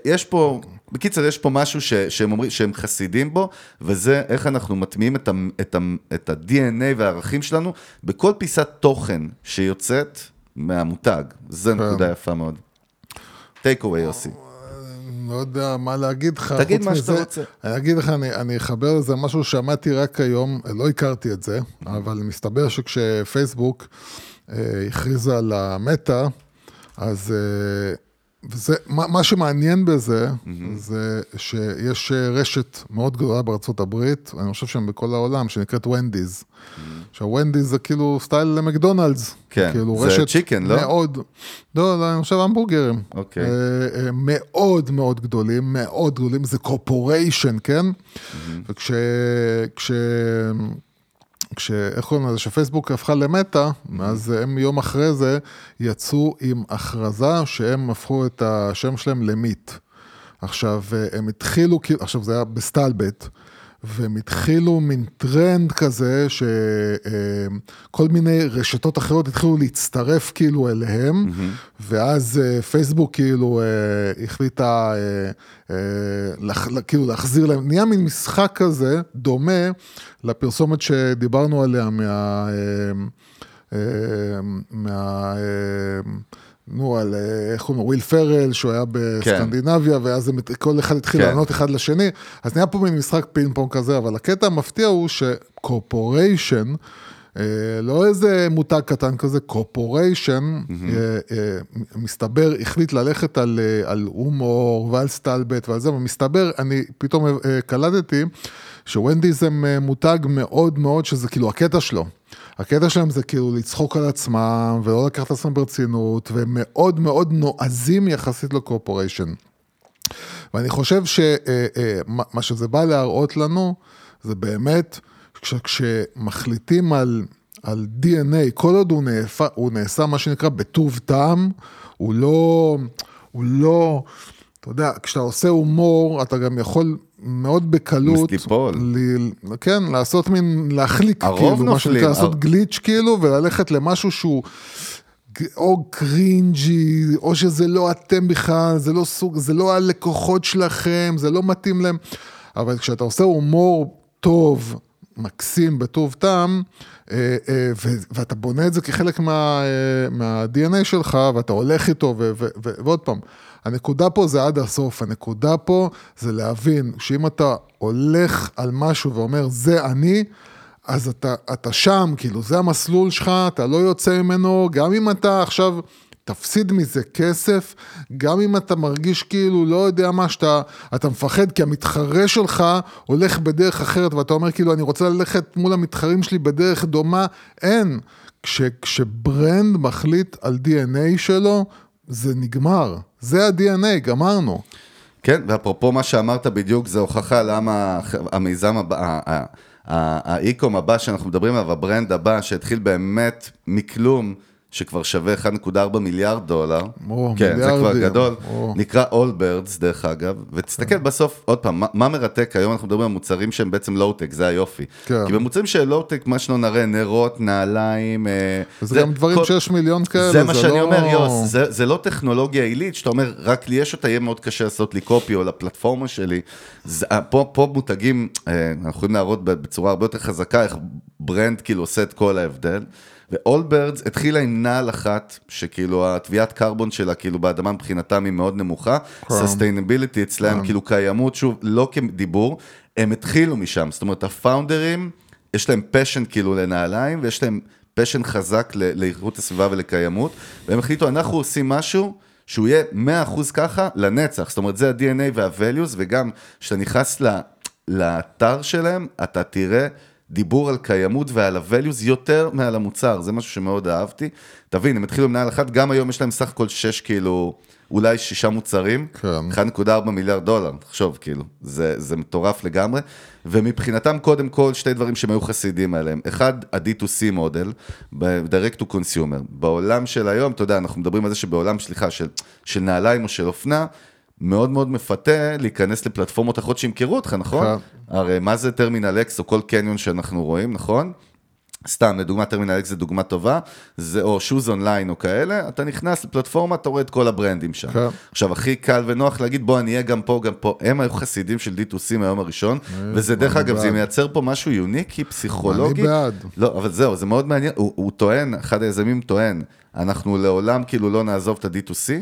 יש פה, בקיצר, יש פה משהו ש, שהם אומרים, שהם חסידים בו, וזה איך אנחנו מטמיעים את, ה, את, ה, את ה-DNA והערכים שלנו בכל פיסת תוכן שיוצאת מהמותג. זו כן. נקודה יפה מאוד. טייק אווי, יוסי. לא יודע מה להגיד לך. תגיד מה שאתה רוצה. אני אגיד לך, אני, אני אחבר לזה משהו ששמעתי רק היום, לא הכרתי את זה, אבל מסתבר שכשפייסבוק אה, הכריזה על המטא, אז אה, וזה, מה, מה שמעניין בזה, זה שיש רשת מאוד גדולה בארצות הברית, אני חושב שהם בכל העולם, שנקראת ונדיז. עכשיו, ונדיז זה כאילו סטייל מקדונלדס. כן, כאילו זה רשת צ'יקן, לא? מאוד, לא, לא, אני חושב המבורגרים. אוקיי. אה, אה, מאוד מאוד גדולים, מאוד גדולים, זה קורפוריישן, כן? וכש... כש... כש... איך קוראים לזה? שפייסבוק הפכה למטא, אז הם יום אחרי זה יצאו עם הכרזה שהם הפכו את השם שלהם למיט. עכשיו, הם התחילו, עכשיו זה היה בסטלבט, והם התחילו מין טרנד כזה, שכל מיני רשתות אחרות התחילו להצטרף כאילו אליהם, ואז אה, פייסבוק כאילו אה, החליטה אה, אה, לח- כאילו להחזיר להם, נהיה מין משחק כזה דומה לפרסומת שדיברנו עליה מה... אה, אה, מה... נו, על אה, איך קוראים לו, וויל פרל, שהוא היה בסקנדינביה, ואז הם, כל אחד התחיל כן. לענות אחד לשני, אז נהיה פה מין משחק פינג פונג כזה, אבל הקטע המפתיע הוא ש corporation, אה, לא איזה מותג קטן כזה, corporation, אה, אה, מסתבר, החליט ללכת על, אה, על הומור ועל סטלבט ועל זה, ומסתבר, אני פתאום אה, קלטתי ש Wendy's הם אה, מותג מאוד מאוד, שזה כאילו הקטע שלו. הקטע שלהם זה כאילו לצחוק על עצמם ולא לקחת עצמם ברצינות, והם מאוד מאוד נועזים יחסית ל corporation. ואני חושב שמה שזה בא להראות לנו, זה באמת, כש, כשמחליטים על, על DNA, כל עוד הוא, נעפה, הוא נעשה מה שנקרא בטוב טעם, הוא לא, הוא לא, אתה יודע, כשאתה עושה הומור, אתה גם יכול מאוד בקלות. ל, כן, לעשות מין, להחליק, כאילו, מה שנקרא, לעשות הר- גליץ' כאילו, וללכת למשהו שהוא... או קרינג'י, או שזה לא אתם בכלל, זה לא סוג, זה לא הלקוחות שלכם, זה לא מתאים להם. אבל כשאתה עושה הומור טוב, מקסים, בטוב טעם, אה, אה, ואתה בונה את זה כחלק מה, אה, מה-DNA שלך, ואתה הולך איתו, ו- ו- ו- ועוד פעם, הנקודה פה זה עד הסוף, הנקודה פה זה להבין שאם אתה הולך על משהו ואומר, זה אני, אז אתה, אתה שם, כאילו, זה המסלול שלך, אתה לא יוצא ממנו, גם אם אתה עכשיו תפסיד מזה כסף, גם אם אתה מרגיש כאילו, לא יודע מה, שאתה אתה מפחד כי המתחרה שלך הולך בדרך אחרת, ואתה אומר כאילו, אני רוצה ללכת מול המתחרים שלי בדרך דומה, אין. כש, כשברנד מחליט על DNA שלו, זה נגמר. זה ה-DNA, גמרנו. כן, ואפרופו מה שאמרת בדיוק, זה הוכחה למה המיזם הבא, ה-e-com הבא שאנחנו מדברים עליו, ה-brand הבא, שהתחיל באמת מכלום, שכבר שווה 1.4 מיליארד דולר, או, כן, זה כבר מיליארדים, גדול, או. נקרא Allbirds דרך אגב, ותסתכל בסוף, עוד פעם, מה, מה מרתק, היום אנחנו מדברים על מוצרים שהם בעצם לואו-טק, זה היופי. כן. כי במוצרים של לואו-טק, מה שלא נראה, נרות, נעליים, אה, וזה גם דברים שיש מיליון כאלה, זה מה זה שאני לא- אומר, יוס, זה, זה לא טכנולוגיה עילית, שאתה אומר, רק לי יש אותה, יהיה מאוד קשה לעשות לי copy או לפלטפורמה שלי. זה, אה, פה, פה מותגים, אה, אנחנו יכולים להראות בצורה הרבה יותר חזקה איך brand כאילו עושה את כל ההבדל. ו-Allbirds התחילה עם נעל אחת, שכאילו הטביעת קרבון שלה כאילו באדמה מבחינתם היא מאוד נמוכה, sustainability אצלהם כאילו קיימות, שוב, לא כדיבור, הם התחילו משם, זאת אומרת ה-founderים, יש להם passion כאילו לנעליים, ויש להם passion חזק לאיכות הסביבה ולקיימות, והם החליטו, אנחנו עושים משהו שהוא יהיה 100% ככה לנצח, זאת אומרת זה ה-DNA וה-values, וגם כשאתה נכנס לאתר שלהם, אתה תראה דיבור על קיימות ועל ה-values יותר מעל המוצר, זה משהו שמאוד אהבתי. תבין, הם התחילו מנהל אחת, גם היום יש להם סך הכל 6 כאילו, אולי שישה מוצרים, כן. 1.4 מיליארד דולר, תחשוב, כאילו, זה, זה מטורף לגמרי. ומבחינתם, קודם כל, שתי דברים שהם היו חסידים עליהם. אחד, ה-D2C מודל, ב-direct to consumer. בעולם של היום, אתה יודע, אנחנו מדברים על זה שבעולם, סליחה, של, של נעליים או של אופנה, מאוד מאוד מפתה להיכנס לפלטפורמות אחרות שימכרו אותך, נכון? כן. הרי מה זה Terminal X או כל קניון שאנחנו רואים, נכון? סתם, לדוגמה Terminal X זה דוגמה טובה, זה או Shoes Online או כאלה, אתה נכנס לפלטפורמה, אתה רואה את כל ה-brandים שם. כן. עכשיו, הכי קל ונוח להגיד, בוא, אני אהיה גם פה, גם פה. הם היו חסידים של D2C מהיום הראשון, וזה דרך אגב, זה בעד. מייצר פה משהו uniqueי, פסיכולוגי. אני בעד. לא, אבל זהו, זה מאוד מעניין, הוא, הוא טוען, אחד היזמים טוען, אנחנו לעולם כאילו לא נעזוב את ה-D2C,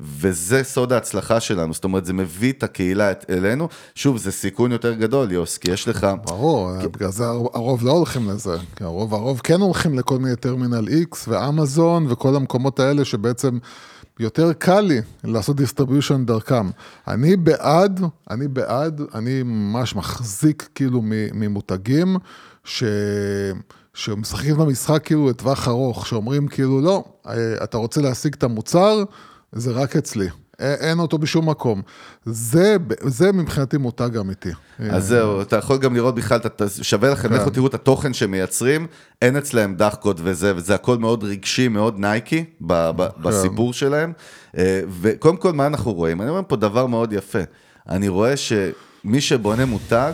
וזה סוד ההצלחה שלנו, זאת אומרת, זה מביא את הקהילה אלינו. שוב, זה סיכון יותר גדול, יוס, כי יש לך... ברור, בגלל זה הר- הרוב לא הולכים לזה. כי הרוב, הרוב כן הולכים לכל מיני Terminal X ואמזון וכל המקומות האלה שבעצם יותר קל לי לעשות distribution דרכם. אני בעד, אני בעד, אני ממש מחזיק כאילו ממותגים ש... שמשחקים במשחק כאילו לטווח ארוך, שאומרים כאילו לא, אה, אתה רוצה להשיג את המוצר, זה רק אצלי. אין אותו בשום מקום. זה, זה מבחינתי מותג אמיתי. אז זהו, אתה יכול גם לראות בכלל, אתה- שווה לכם, כן. לכו תראו את התוכן שהם מייצרים, אין אצלם דחקות וזה, וזה הכל מאוד רגשי, מאוד נייקי ב- ב- כן. בסיפור שלהם. אה, וקודם כל, מה אנחנו רואים? אני אומר פה דבר מאוד יפה. אני רואה שמי שבונה מותג,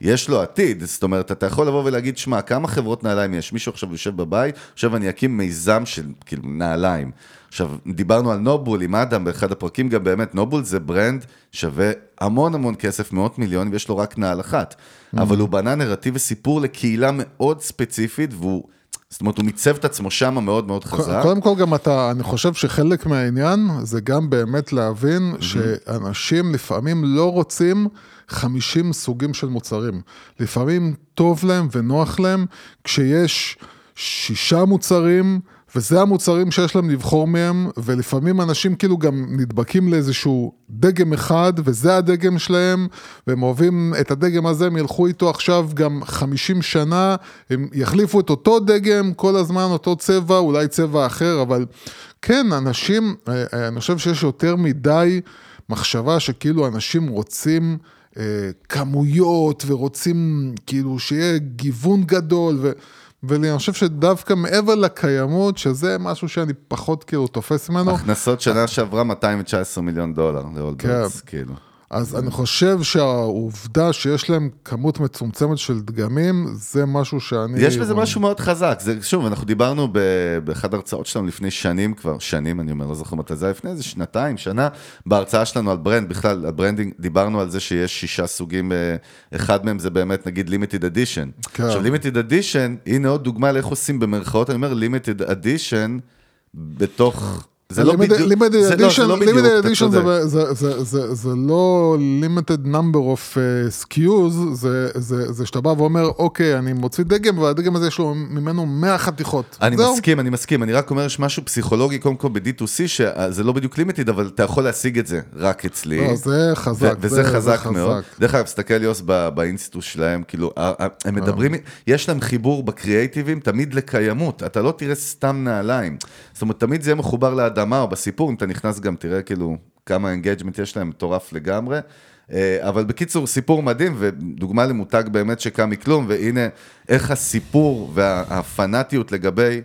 יש לו עתיד, זאת אומרת, אתה יכול לבוא ולהגיד, שמע, כמה חברות נעליים יש? מישהו עכשיו יושב בבית, עכשיו אני אקים מיזם של כאילו נעליים. עכשיו, דיברנו על נובול עם אדם באחד הפרקים, גם באמת, נובול זה ברנד שווה המון המון כסף, מאות מיליון, ויש לו רק נעל אחת. אבל הוא בנה נרטיב וסיפור לקהילה מאוד ספציפית, והוא, זאת אומרת, הוא מיצב את עצמו שם מאוד מאוד חזק. קודם כל גם אתה, אני חושב שחלק מהעניין זה גם באמת להבין שאנשים לפעמים לא רוצים 50 סוגים של מוצרים. לפעמים טוב להם ונוח להם כשיש שישה מוצרים, וזה המוצרים שיש להם לבחור מהם, ולפעמים אנשים כאילו גם נדבקים לאיזשהו דגם אחד, וזה הדגם שלהם, והם אוהבים את הדגם הזה, הם ילכו איתו עכשיו גם 50 שנה, הם יחליפו את אותו דגם, כל הזמן אותו צבע, אולי צבע אחר, אבל כן, אנשים, אה, אה, אני חושב שיש יותר מדי מחשבה שכאילו אנשים רוצים... אה, כמויות ורוצים כאילו שיהיה גיוון גדול ו... ואני חושב שדווקא מעבר לקיימות, שזה משהו שאני פחות כאילו תופס ממנו, הכנסות שנה שעברה 219 מיליון דולר לאולברטס, כן. כאילו. אז אני חושב שהעובדה שיש להם כמות מצומצמת של דגמים, זה משהו שאני... יש בזה משהו מאוד חזק, זה, שוב, אנחנו דיברנו באחד ההרצאות שלנו לפני שנים כבר, שנים אני אומר, לא זוכר מתי זה היה לפני איזה שנתיים, שנה, בהרצאה שלנו על brand, בכלל, על branding, דיברנו על זה שיש שישה סוגים, אה, אחד מהם זה באמת נגיד limited edition. כן. עכשיו limited edition, הנה עוד דוגמה לאיך עושים במרכאות, אני אומר limited edition בתוך... זה לא בדיוק, זה לא- לא edition צודק. זה, לא limited number of uh, SKUs, זה, שאתה בא ואומר, אוקיי, אני מוציא דגם, והדגם הזה יש לו ממנו 100 חתיכות. אני. מסכים, אני מסכים, אני רק אומר, יש משהו פסיכולוגי, קודם כל ב-D2C, שזה לא בדיוק לימיטד, אבל אתה יכול להשיג את זה רק אצלי. לא, זה חזק. וזה זה- חזק מאוד. דרך אגב, תסתכל יוס ב- באינסטוס שלהם, כאילו, הם מדברים, יש להם חיבור בקריאייטיבים תמיד לקיימות, אתה לא תראה סתם נעליים. זאת אומרת, תמיד זה יהיה מחובר לאדמה או בסיפור, אם אתה נכנס גם, תראה כאילו כמה engagement יש להם, מטורף לגמרי. אה, אבל בקיצור, סיפור מדהים, ודוגמה למותג באמת שקם מכלום, והנה איך הסיפור והפנאטיות לגבי,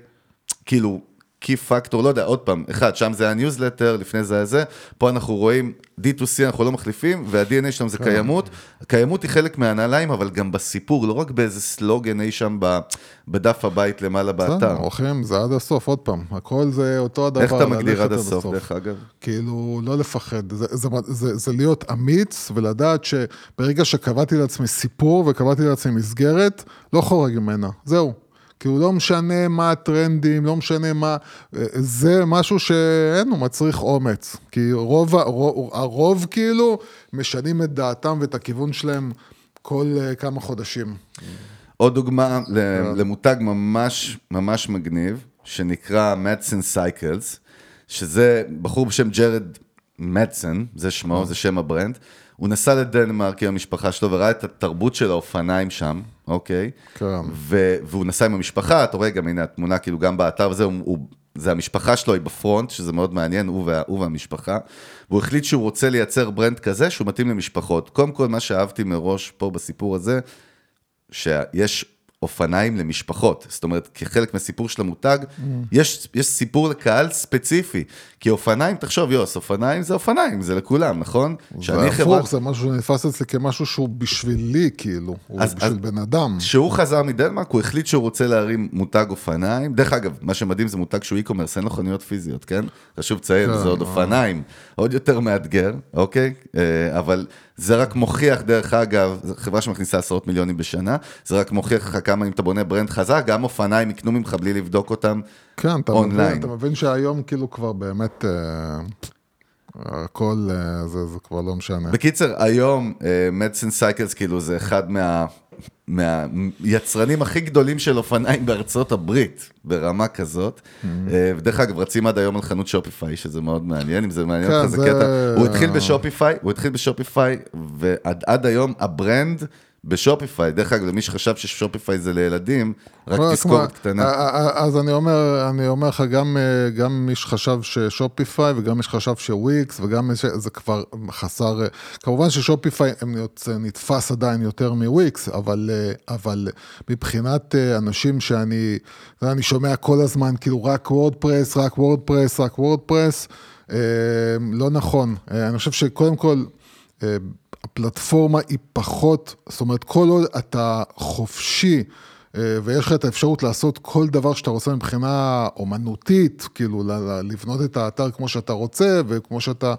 כאילו, key factor, לא יודע, עוד פעם, אחד, שם זה ה-newsletter, לפני זה היה זה, פה אנחנו רואים D2C אנחנו לא מחליפים, וה-DNA שלנו זה קיימות. הקיימות היא חלק מהנעליים, אבל גם בסיפור, לא רק באיזה סלוגן אי שם בדף הבית למעלה באתר. בסדר, הולכים, זה עד הסוף, עוד פעם. הכל זה אותו הדבר. איך אתה מגדיר עד הסוף, דרך אגב? כאילו, לא לפחד. זה, זה, זה, זה להיות אמיץ ולדעת שברגע שקבעתי לעצמי סיפור וקבעתי לעצמי מסגרת, לא חורג ממנה. זהו. כאילו, לא משנה מה הטרנדים, לא משנה מה... זה משהו שאין, הוא מצריך אומץ. כי רוב, ה- הרוב, הרוב כאילו משנים את דעתם ואת הכיוון שלהם כל אה, כמה חודשים. עוד דוגמה ל- למותג ממש ממש מגניב, שנקרא Madsen Cycles, שזה בחור בשם ג'רד מדסן, זה שמו, זה שם ה-brand. הוא נסע לדנמרק עם המשפחה שלו וראה את התרבות של האופניים שם, אוקיי? כן. ו- והוא נסע עם המשפחה, אתה רואה גם, הנה התמונה כאילו גם באתר וזה, הוא, הוא, זה המשפחה שלו היא ב-front, שזה מאוד מעניין, הוא, וה, הוא והמשפחה. והוא החליט שהוא רוצה לייצר brand כזה שהוא מתאים למשפחות. קודם כל, מה שאהבתי מראש פה בסיפור הזה, שיש אופניים למשפחות, זאת אומרת, כחלק מהסיפור של המותג, Mm. יש, יש סיפור לקהל ספציפי, כי אופניים, תחשוב, יוס, אופניים זה אופניים, זה לכולם, נכון? זה הפוך, זה משהו שנתפס אצלי כמשהו שהוא בשבילי, כאילו. הוא אז- בשביל אז- בן אדם. כשהוא חזר מדנמרק, הוא החליט שהוא רוצה להרים מותג אופניים. דרך אגב, מה שמדהים זה מותג שהוא e-commerce, אין לו חנויות פיזיות, כן? חשוב לציין, כן, זה עוד אה. אופניים. עוד יותר מאתגר, אוקיי? אה, אבל זה רק מוכיח, דרך אגב, חברה שמכניסה עשרות מיליונים בשנה, זה רק מוכיח לך כמה אם אתה בונה brand חזק, גם אופניים יקנו ממך בלי לבדוק אותם. כן, אתה אונליין. מבין, אתה מבין שהיום כאילו כבר באמת אה, הכל אה, זה, זה כבר לא משנה. בקיצר, היום Madsen Cycles כאילו זה אחד מה... מהיצרנים הכי גדולים של אופניים בארצות הברית, ברמה כזאת. Mm-hmm. אה, ודרך אגב, רצים עד היום על חנות Shopify, שזה מאוד מעניין, אם זה מעניין כן, אותך, זה קטע. הוא התחיל ב-Shopify, הוא התחיל ב-Shopify, ועד עד היום ה-brand ב-Shopify, דרך אגב, למי שחשב ש-Shopify זה לילדים, רק כמו- תזכורת קטנה. אז אני אומר, אני אומר לך, גם, אה, גם מי שחשב ש-Shopify וגם מי שחשב שוויקס וגם מי ש... זה כבר חסר, אה, כמובן ש-Shopify נתפס עדיין יותר מוויקס, אבל, אה, אבל מבחינת אנשים שאני, אני שומע כל הזמן, כאילו רק WordPress, רק WordPress, רק WordPress, לא נכון. אני חושב שקודם כל, הפלטפורמה היא פחות, זאת אומרת, כל עוד אתה חופשי, אה, ויש לך את האפשרות לעשות כל דבר שאתה רוצה מבחינה אומנותית, כאילו לבנות את האתר כמו שאתה רוצה, וכמו שאתה...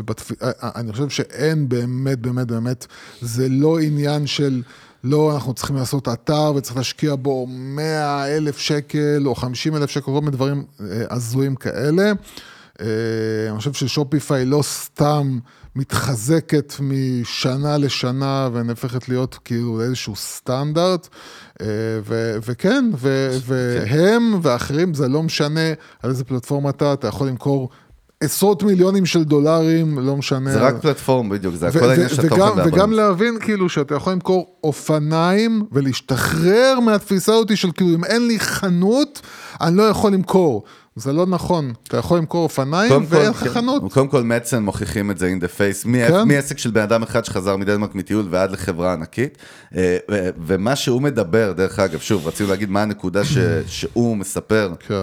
ובתפ... אה, אה, אני חושב שאין באמת, באמת, באמת, זה לא עניין של... לא, אנחנו צריכים לעשות אתר וצריך להשקיע בו 100 אלף שקל או 50 אלף שקל, כל מיני דברים הזויים כאלה. אני חושב ששופיפיי לא סתם מתחזקת משנה לשנה ונהפכת להיות כאילו איזשהו סטנדרט. אה, ו- וכן, ו- והם ואחרים, זה לא משנה על איזה פלטפורמה אתה, אתה יכול למכור עשרות מיליונים של דולרים, לא משנה. זה רק פלטפורם, בדיוק, זה ו- הכל העניין של וגם, התוכן וגם. להבין כאילו שאתה יכול למכור אופניים ולהשתחרר מהתפיסה הזאת של כאילו אם אין לי חנות, אני לא יכול למכור. זה לא נכון, אתה יכול למכור אופניים ואין לך כן, חנות. קודם כל מדסן מוכיחים את זה in the face, מ- כן. מעסק של בן אדם אחד שחזר מדנמרק מטיול ועד לחברה ענקית. אה, ומה שהוא מדבר, דרך אגב, שוב, רצינו להגיד מה הנקודה ש- שהוא מספר כן.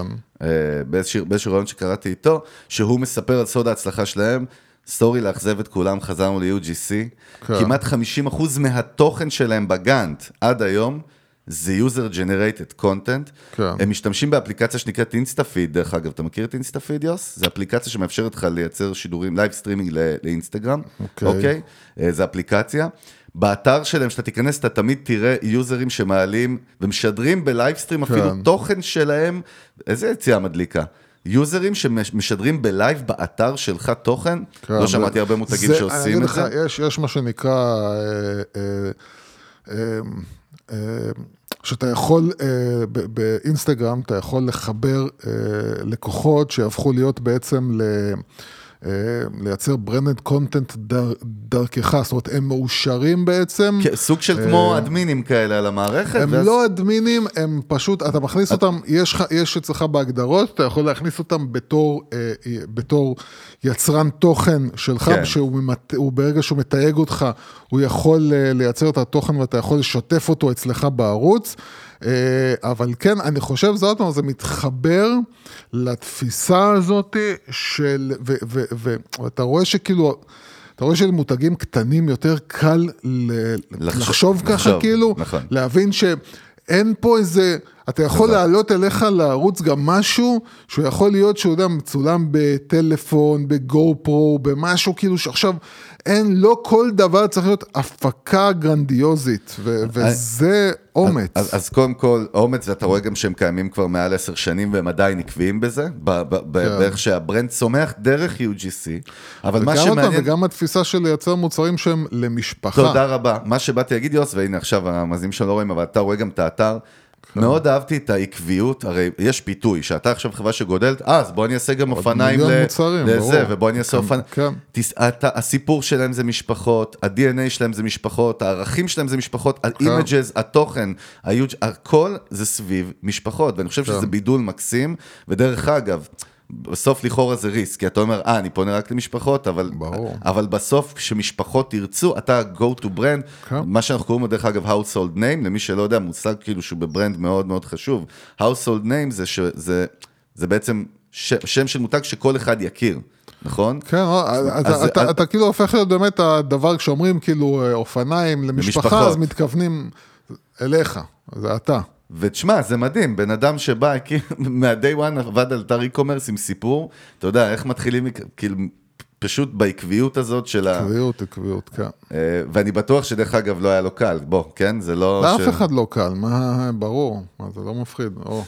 אה, באיזשהו באיזשהו רעיון שקראתי איתו, שהוא מספר על סוד ההצלחה שלהם. סטורי לאכזב את כולם, חזרנו ל-UGC. כן. כמעט 50% מהתוכן שלהם בגאנט עד היום זה user generated content. כן. הם משתמשים באפליקציה שנקראת Instafeed, דרך אגב, אתה מכיר את Instafeed, יוס? זו אפליקציה שמאפשרת לך לייצר שידורים, live streaming לאינסטגרם, אוקיי. אוקיי? אה, זו אפליקציה. באתר שלהם, שאתה תיכנס, אתה תמיד תראה userים שמעלים ומשדרים ב-live stream אפילו כן. תוכן שלהם, איזה יציאה מדליקה. userים שמשדרים ב-live באתר שלך תוכן, כן, לא שמעתי הרבה מותגים זה- שעושים את לך, זה. יש, יש מה שנקרא, אה, אה, אה, אה, שאתה יכול, אה, באינסטגרם, אתה יכול לחבר אה, לקוחות שיהפכו להיות בעצם ל... אה, לייצר ברנד קונטנט דר, דרכך, זאת אומרת, הם מאושרים בעצם. כן, סוג של כמו אדמינים כאלה על המערכת. הם לא אדמינים, הם פשוט, אתה מכניס אותם, יש, לך- יש אצלך בהגדרות, אתה יכול להכניס אותם בתור, אה, אה, יצרן תוכן שלך, כן. שהוא ממט, הוא, ברגע שהוא מתייג אותך, הוא יכול אה, לייצר את התוכן ואתה יכול לשתף אותו אצלך בערוץ. אה, אבל כן, אני חושב, זה עוד פעם, זה מתחבר לתפיסה הזאת של, ואתה רואה שכאילו, אתה רואה שלמותגים קטנים יותר קל ל- לחשוב- לחשוב ככה, לחשוב, כאילו, נכון. להבין שאין פה איזה, אתה יכול להעלות אליך לערוץ גם משהו שהוא יכול להיות שהוא יודע, מצולם בטלפון, בגו פרו, במשהו כאילו שעכשיו אין, לא כל דבר צריך להיות הפקה גרנדיוזית, ו- וזה אומץ. אז, אז קודם כל, אומץ, ואתה רואה גם שהם קיימים כבר מעל עשר שנים והם עדיין עקביים בזה, ב- ב- ב- כן. באיך שהברנד צומח דרך UGC, אבל מה וגם אותם, שמעניין... וגם התפיסה של לייצר מוצרים שהם למשפחה. תודה רבה. מה שבאתי להגיד, יוס, והנה עכשיו המאזינים שלנו לא רואים, אבל אתה רואה גם את האתר. מאוד אהבתי את העקביות, הרי יש פיתוי, שאתה עכשיו חברה שגודלת, אז בוא אני אעשה גם אופניים מיליון ל- מוצרים, לזה. ובוא אני אעשה כן, אופניים. כן. תס- אתה- הסיפור שלהם זה משפחות, ה-DNA שלהם זה משפחות, הערכים שלהם זה משפחות, כן. ה-images, התוכן, ה-huge, הכל זה סביב משפחות, ואני חושב שזה. בידול מקסים, ודרך אגב, בסוף לכאורה זה ריסק, כי אתה אומר, אה, אני פונה רק למשפחות, אבל, ברור. אבל בסוף כשמשפחות ירצו, אתה go to brand, כן. מה שאנחנו קוראים לו דרך אגב household name, למי שלא יודע, מושג כאילו שהוא בברנד מאוד מאוד חשוב. household name זה, ש, זה, זה בעצם ש, שם של מותג שכל אחד יכיר, נכון? כן, אה, אתה, אז- אתה, אז- אתה כאילו הופך להיות באמת הדבר, כשאומרים כאילו אה, אופניים למשפחה, למשפחות. אז מתכוונים אליך, זה אתה. ותשמע, זה מדהים, בן אדם שבא, כאילו, מה-day one עבד על אתר e-commerce עם סיפור, אתה יודע, איך מתחילים, כאילו, פשוט בעקביות הזאת של ה... עקביות, עקביות, כן. אה, ואני בטוח שדרך אגב לא היה לו קל, בוא, כן? זה לא... ש- לאף אחד לא קל, מה, ברור, מה, זה לא מפחיד. או.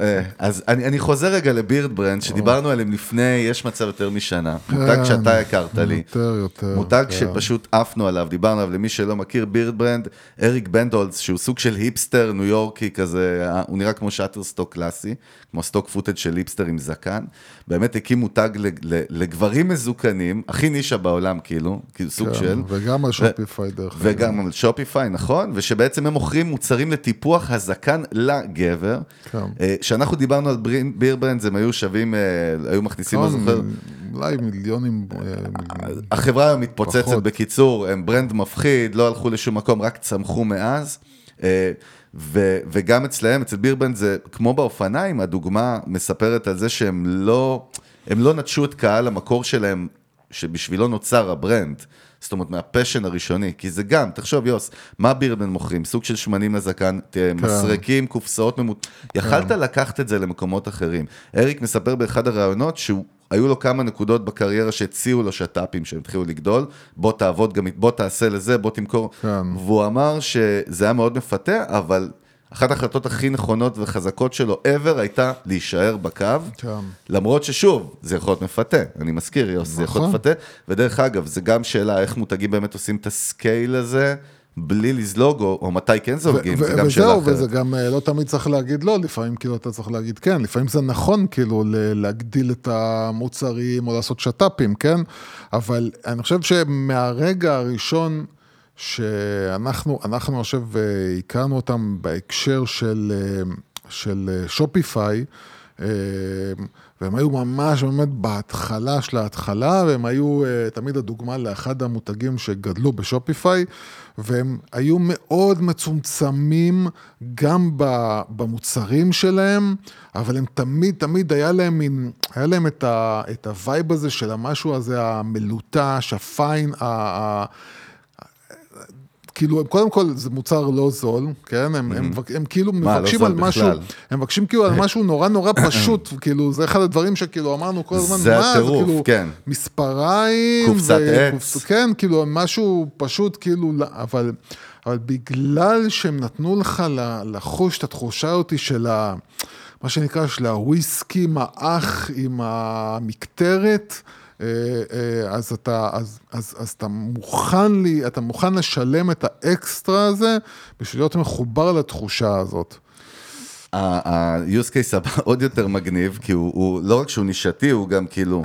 אה, אז אני, אני חוזר רגע ל-Beardbrand, שדיברנו עליהם לפני, יש מצב יותר משנה. מותג שאתה הכרת לי. יותר, יותר. מותג כן. שפשוט עפנו עליו, דיברנו עליו, למי שלא מכיר, Beardbrand, אריק בנדולס, שהוא סוג של היפסטר ניו יורקי כזה, אה, הוא נראה כמו Shutterstock קלאסי, כמו stock footage של היפסטר עם זקן. באמת הקים מותג לגברים מזוקנים, הכי נישה בעולם, כאילו, כאילו סוג כן, של. וגם על Shopify דרך אגב. וגם על Shopify, נכון? ושבעצם הם מוכרים מוצרים לטיפוח הזקן לגבר. כן. כשאנחנו דיברנו על Beardbrand, הם היו שווים, אה, היו מכניסים, אני נכון, זוכר, אולי מיליונים. אה, החברה היום מתפוצצת. בקיצור, הם brand מפחיד, לא הלכו לשום מקום, רק צמחו מאז. אה, ו, וגם אצלהם, אצל Beardbrand זה כמו באופניים, הדוגמה מספרת על זה שהם לא, הם לא נטשו את קהל המקור שלהם, שבשבילו נוצר ה brand. זאת אומרת, מה passion הראשוני, כי זה גם, תחשוב יוס, מה Beardbrand מוכרים? סוג של שמנים לזקן, תראה, מסרקים, קופסאות ממות... יכלת לקחת את זה למקומות אחרים. אריק מספר באחד הראיונות שהוא... היו לו כמה נקודות בקריירה שהציעו לו שת"פים שהם התחילו לגדול, בוא תעבוד גם, בוא תעשה לזה, בוא תמכור. כן. והוא אמר שזה היה מאוד מפתה, אבל אחת ההחלטות הכי נכונות וחזקות שלו ever הייתה להישאר בקו. כן. למרות ששוב, זה יכול להיות מפתה, אני מזכיר, יוס, זה יכול להיות נכון. מפתה. ודרך אגב, זה גם שאלה איך מותגים באמת עושים את הסקייל הזה, בלי לזלוג, או, או מתי כן זולגים, זה גם שאלה וזהו, אחרת. וזה גם אה, לא תמיד צריך להגיד לא, לפעמים כאילו אתה צריך להגיד כן, לפעמים זה נכון כאילו להגדיל את המוצרים או לעשות שת"פים, כן? אבל אני חושב שמהרגע הראשון שאנחנו, אנחנו, חושב, אה, הכרנו אותם בהקשר של, אה, של Shopify, אה, והם היו ממש באמת בהתחלה של ההתחלה, והם היו תמיד הדוגמה לאחד המותגים שגדלו ב Shopify, והם היו מאוד מצומצמים גם במוצרים שלהם, אבל הם תמיד, תמיד היה להם מין, היה להם את, ה, את ה vibe הזה של המשהו הזה המלוטש, ה fine, ה... ה כאילו, הם- קודם כל, זה מוצר לא זול, כן? הם, הם, מבק- הם כאילו מה, לא מבקשים זול על משהו, בכלל? הם מבקשים כאילו על משהו נורא נורא פשוט, כאילו, זה אחד הדברים שכאילו אמרנו כל הזמן, זה מה, הטירוף, כאילו, כן. מספריים, קופסת עץ. וקופס- כן, כאילו, משהו פשוט, כאילו, לא- אבל, אבל בגלל שהם נתנו לך לחוש את התחושה אותי של ה... מה שנקרא, של הוויסקי מאח עם המקטרת, אז אתה, אז, אז, אז אתה מוכן לי, אתה מוכן לשלם את האקסטרה הזה בשביל להיות מחובר לתחושה הזאת. ה-use case הבא עוד יותר מגניב, כי הוא, הוא לא רק שהוא נישתי, הוא גם כאילו,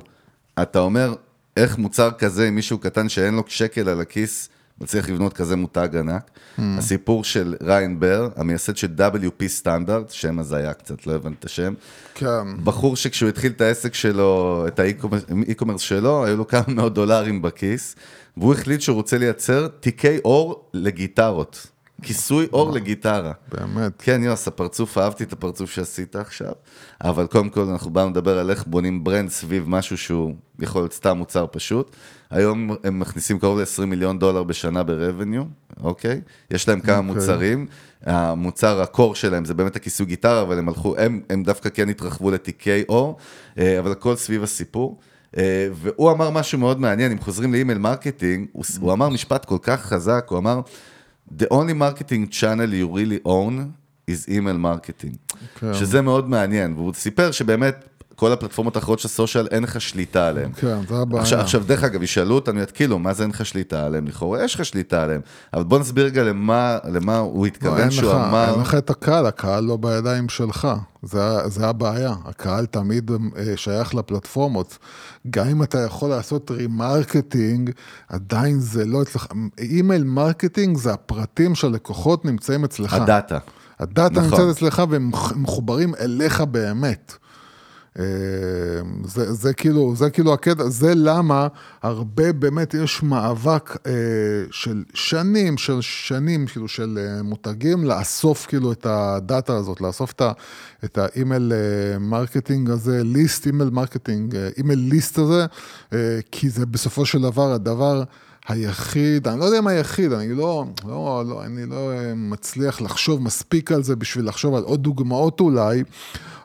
אתה אומר, איך מוצר כזה עם מישהו קטן שאין לו שקל על הכיס, מצליח לבנות כזה מותג ענק. Hmm. הסיפור של ריין בר, המייסד של WP סטנדרט, שם הזיה קצת, לא הבנתי את השם. כן. בחור שכשהוא התחיל את העסק שלו, את ה e-commerce שלו, היו לו כמה מאות דולרים בכיס, והוא החליט שהוא רוצה לייצר תיקי עור לגיטרות. כיסוי עור לגיטרה. באמת. כן, יוס, הפרצוף, אהבתי את הפרצוף שעשית עכשיו, אבל קודם כל אנחנו באנו לדבר על איך בונים brand סביב משהו שהוא יכול להיות סתם מוצר פשוט. היום הם מכניסים קרוב ל-20 מיליון דולר בשנה ב-revenue, אוקיי? יש להם כמה אוקיי. מוצרים, המוצר ה core שלהם זה באמת הכיסוי גיטרה, אבל הם הלכו, הם, הם דווקא כן התרחבו לתיקי עור, אה, אבל הכל סביב הסיפור. אה, והוא אמר משהו מאוד מעניין, אם חוזרים ל email marketing, הוא, הוא אמר משפט כל כך חזק, הוא אמר, The only marketing channel you really own is email marketing. כן. שזה מאוד מעניין, והוא סיפר שבאמת כל הפלטפורמות האחרות של social אין לך שליטה עליהן. כן, זה הבעיה. עכשיו, עכשיו, דרך אגב, ישאלו אותנו, יתקילו, מה זה אין לך שליטה עליהם? לכאורה יש לך שליטה עליהם. אבל בוא נסביר רגע למה, למה הוא לא, התכוון אין שהוא לך, אמר. אין לך את הקהל, הקהל לא בידיים שלך. זה, זה הבעיה. הקהל תמיד אה, שייך לפלטפורמות. גם אם אתה יכול לעשות remarketing, עדיין זה לא אצלך. email marketing זה הפרטים שהלקוחות נמצאים אצלך. הדאטה. הדאטה נכון. נמצאת אצלך והם מח- מחוברים אליך באמת. אה, זה, זה כאילו, זה כאילו הקטע, זה למה הרבה באמת יש מאבק אה, של שנים, של שנים, כאילו של אה, מותגים, לאסוף כאילו את הדאטה הזאת, לאסוף את, ה, את האימייל אה, marketing הזה, list, email marketing, אה, email list הזה, אה, כי זה בסופו של דבר הדבר היחיד, אני לא יודע אם היחיד, אני לא, לא, לא, אני לא אה, מצליח לחשוב מספיק על זה בשביל לחשוב על עוד דוגמאות אולי,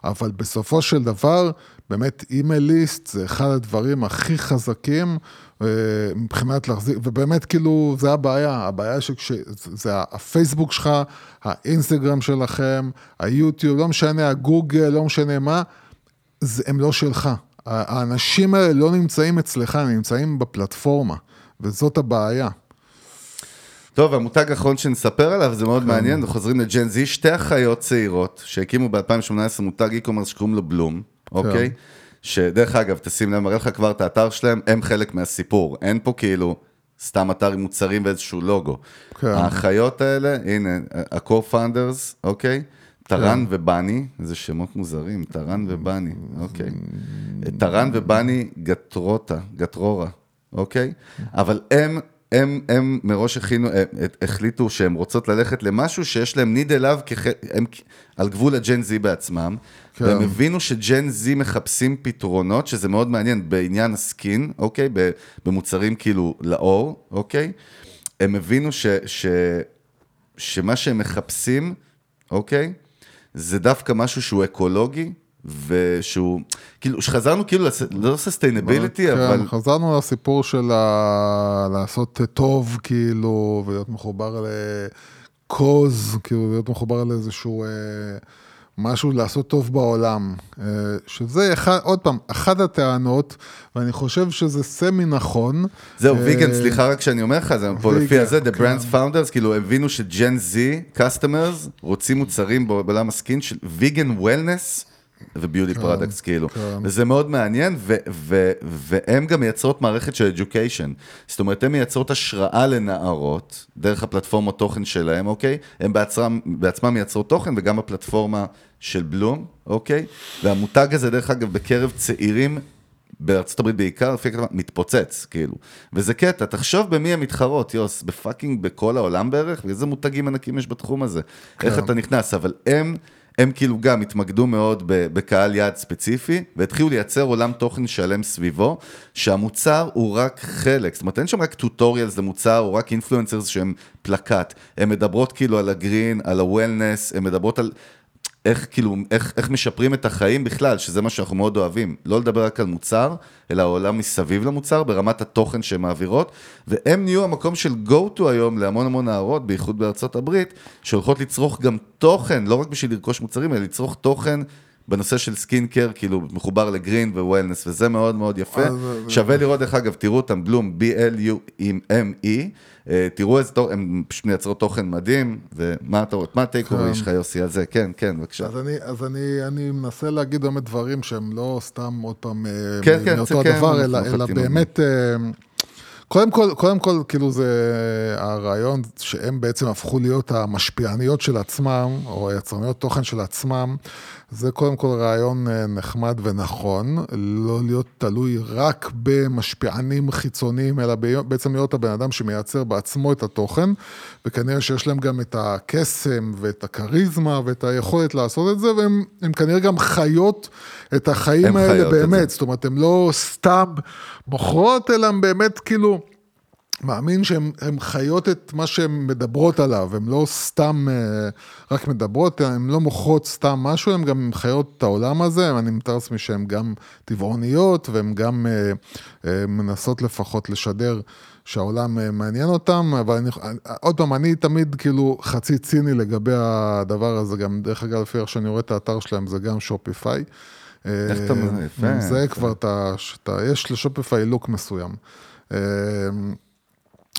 אבל בסופו של דבר, באמת אימייל ליסט זה אחד הדברים הכי חזקים אה, מבחינת להחזיק, ובאמת כאילו זה הבעיה, הבעיה שזה הפייסבוק שלך, האינסטגרם שלכם, היוטיוב, לא משנה, הגוגל, לא משנה מה, זה, הם לא שלך. האנשים האלה לא נמצאים אצלך, הם נמצאים בפלטפורמה, וזאת הבעיה. טוב, המותג האחרון שנספר עליו, זה מאוד מעניין, אנחנו חוזרים לג'ן זי, שתי אחיות צעירות שהקימו ב-2018 מותג e-commerce שקוראים לו בלום, אוקיי? שדרך אגב, תשים לב, מראה לך כבר את האתר שלהם, הם חלק מהסיפור, אין פה כאילו סתם אתר עם מוצרים ואיזשהו לוגו. כן. האחיות האלה, הנה, ה-co-founders, אוקיי? טרן ובני, איזה שמות מוזרים, טרן ובני, אוקיי. טרן ובני גטרוטה, גטרורה, אוקיי? אבל הם, הם, הם מראש הכינו, אה, החליטו שהם רוצות ללכת למשהו שיש להם ניד אליו, כח... הם על גבול ה Gen Z בעצמם, כן. והם הבינו ש Gen Z מחפשים פתרונות, שזה מאוד מעניין, בעניין ה skin, אוקיי? במוצרים כאילו לעור, אוקיי? הם הבינו ש, ש, שמה שהם מחפשים, אוקיי? זה דווקא משהו שהוא אקולוגי, ושהוא, כאילו, שחזרנו כאילו, לא sustainability, אבל... כן, חזרנו לסיפור של ה... לעשות טוב, כאילו, ולהיות מחובר ל cause, כאילו, להיות מחובר לאיזשהו אה, משהו לעשות טוב בעולם. אה, שזה, אחד, עוד פעם, אחת הטענות, ואני חושב שזה semi נכון. זהו, אה, vegan, סליחה רק שאני אומר לך, זה פה לפי הזה, The כן. Brands Founders, כאילו הבינו ש Gen Z, customers, רוצים מוצרים בעולם ה skin של vegan wellness ו beauty products, כאילו. כן. וזה מאוד מעניין, ו- ו- והם גם מייצרות מערכת של education. זאת אומרת, הן מייצרות השראה לנערות, דרך הפלטפורמות תוכן שלהם, אוקיי? בעצמם, בעצמם מייצרות תוכן, וגם הפלטפורמה של בלום, אוקיי? והמותג הזה, דרך אגב, בקרב צעירים, בארצות הברית בעיקר, לפי הכתבה, מתפוצץ, כאילו. וזה קטע, תחשוב במי הן מתחרות, יוס, בפאקינג בכל העולם בערך, ואיזה מותגים ענקים יש בתחום הזה. איך אתה נכנס, אבל הם, הם כאילו גם התמקדו מאוד בקהל יעד ספציפי, והתחילו לייצר עולם תוכן שלם סביבו, שהמוצר הוא רק חלק, זאת אומרת, אין שם רק טוטוריאלס למוצר, או רק אינפלואנסרס שהם פלקט. הן מדברות כאילו על הגרין, על הוולנס, הן מדברות על... איך כאילו, איך, איך משפרים את החיים בכלל, שזה מה שאנחנו מאוד אוהבים. לא לדבר רק על מוצר, אלא העולם מסביב למוצר, ברמת התוכן שהן מעבירות, והם נהיו המקום של go-to היום להמון המון נערות, בייחוד בארצות הברית, שהולכות לצרוך גם תוכן, לא רק בשביל לרכוש מוצרים, אלא לצרוך תוכן בנושא של skin care, כאילו מחובר ל green ו wellness, וזה מאוד מאוד יפה. אז זה- שווה לראות, דרך אגב, תראו אותם, Blume, B-L-U-M-E, אה, תראו איזה תוכן, הם פשוט מייצרות תוכן מדהים, ומה אתה רואה, מה ה takeover שלך יוסי על זה? כן, כן, בבקשה. אז אני, אז אני, אני מנסה להגיד באמת דברים שהם לא סתם עוד פעם אה, כן, כן, מאותו כן, הדבר, אלא, באמת, אה, קודם כל, קודם כל, כאילו זה הרעיון שהם בעצם הפכו להיות המשפיעניות של עצמם, או היצרניות תוכן של עצמם, זה קודם כל רעיון אה, נחמד ונכון, לא להיות תלוי רק במשפיענים חיצוניים, אלא בעצם להיות הבן אדם שמייצר בעצמו את התוכן, וכנראה שיש להם גם את הקסם ואת הכריזמה ואת היכולת לעשות את זה, והם הם כנראה גם חיות את החיים האלה. באמת, זאת אומרת, הן לא סתם מוכרות, אלא הן באמת כאילו... מאמין שהן הן חיות את מה שהן מדברות עליו, הן לא סתם אה, רק מדברות, הן לא מוכרות סתם משהו, הן גם חיות את העולם הזה, אני מתאר לעצמי שהן גם טבעוניות, והן גם אה, אה, מנסות לפחות לשדר שהעולם מעניין אותם, אבל אני, עוד פעם, אני תמיד כאילו חצי ציני לגבי הדבר הזה, גם דרך אגב, לפי איך שאני רואה את האתר שלהם, זה גם שופיפיי. איך אתה מזהה? זה. כבר, יש לשופיפיי לוק מסוים.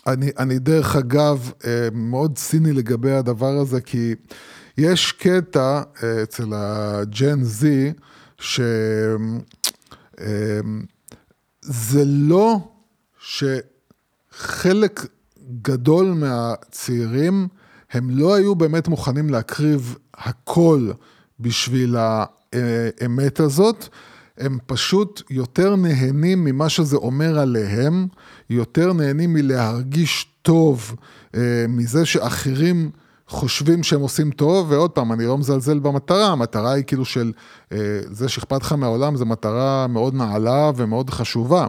אה, אני, אני דרך אגב אה, מאוד ציני לגבי הדבר הזה, כי יש קטע אה, אצל הג'ן זי, שזה לא שחלק גדול מהצעירים, הם לא היו באמת מוכנים להקריב הכל בשביל האמת הזאת, הם פשוט יותר נהנים ממה שזה אומר עליהם, יותר נהנים מלהרגיש טוב אה, מזה שאחרים חושבים שהם עושים טוב, ועוד פעם, אני לא מזלזל במטרה, המטרה היא כאילו של אה, זה שאכפת לך מהעולם, זו מטרה מאוד נעלה ומאוד חשובה.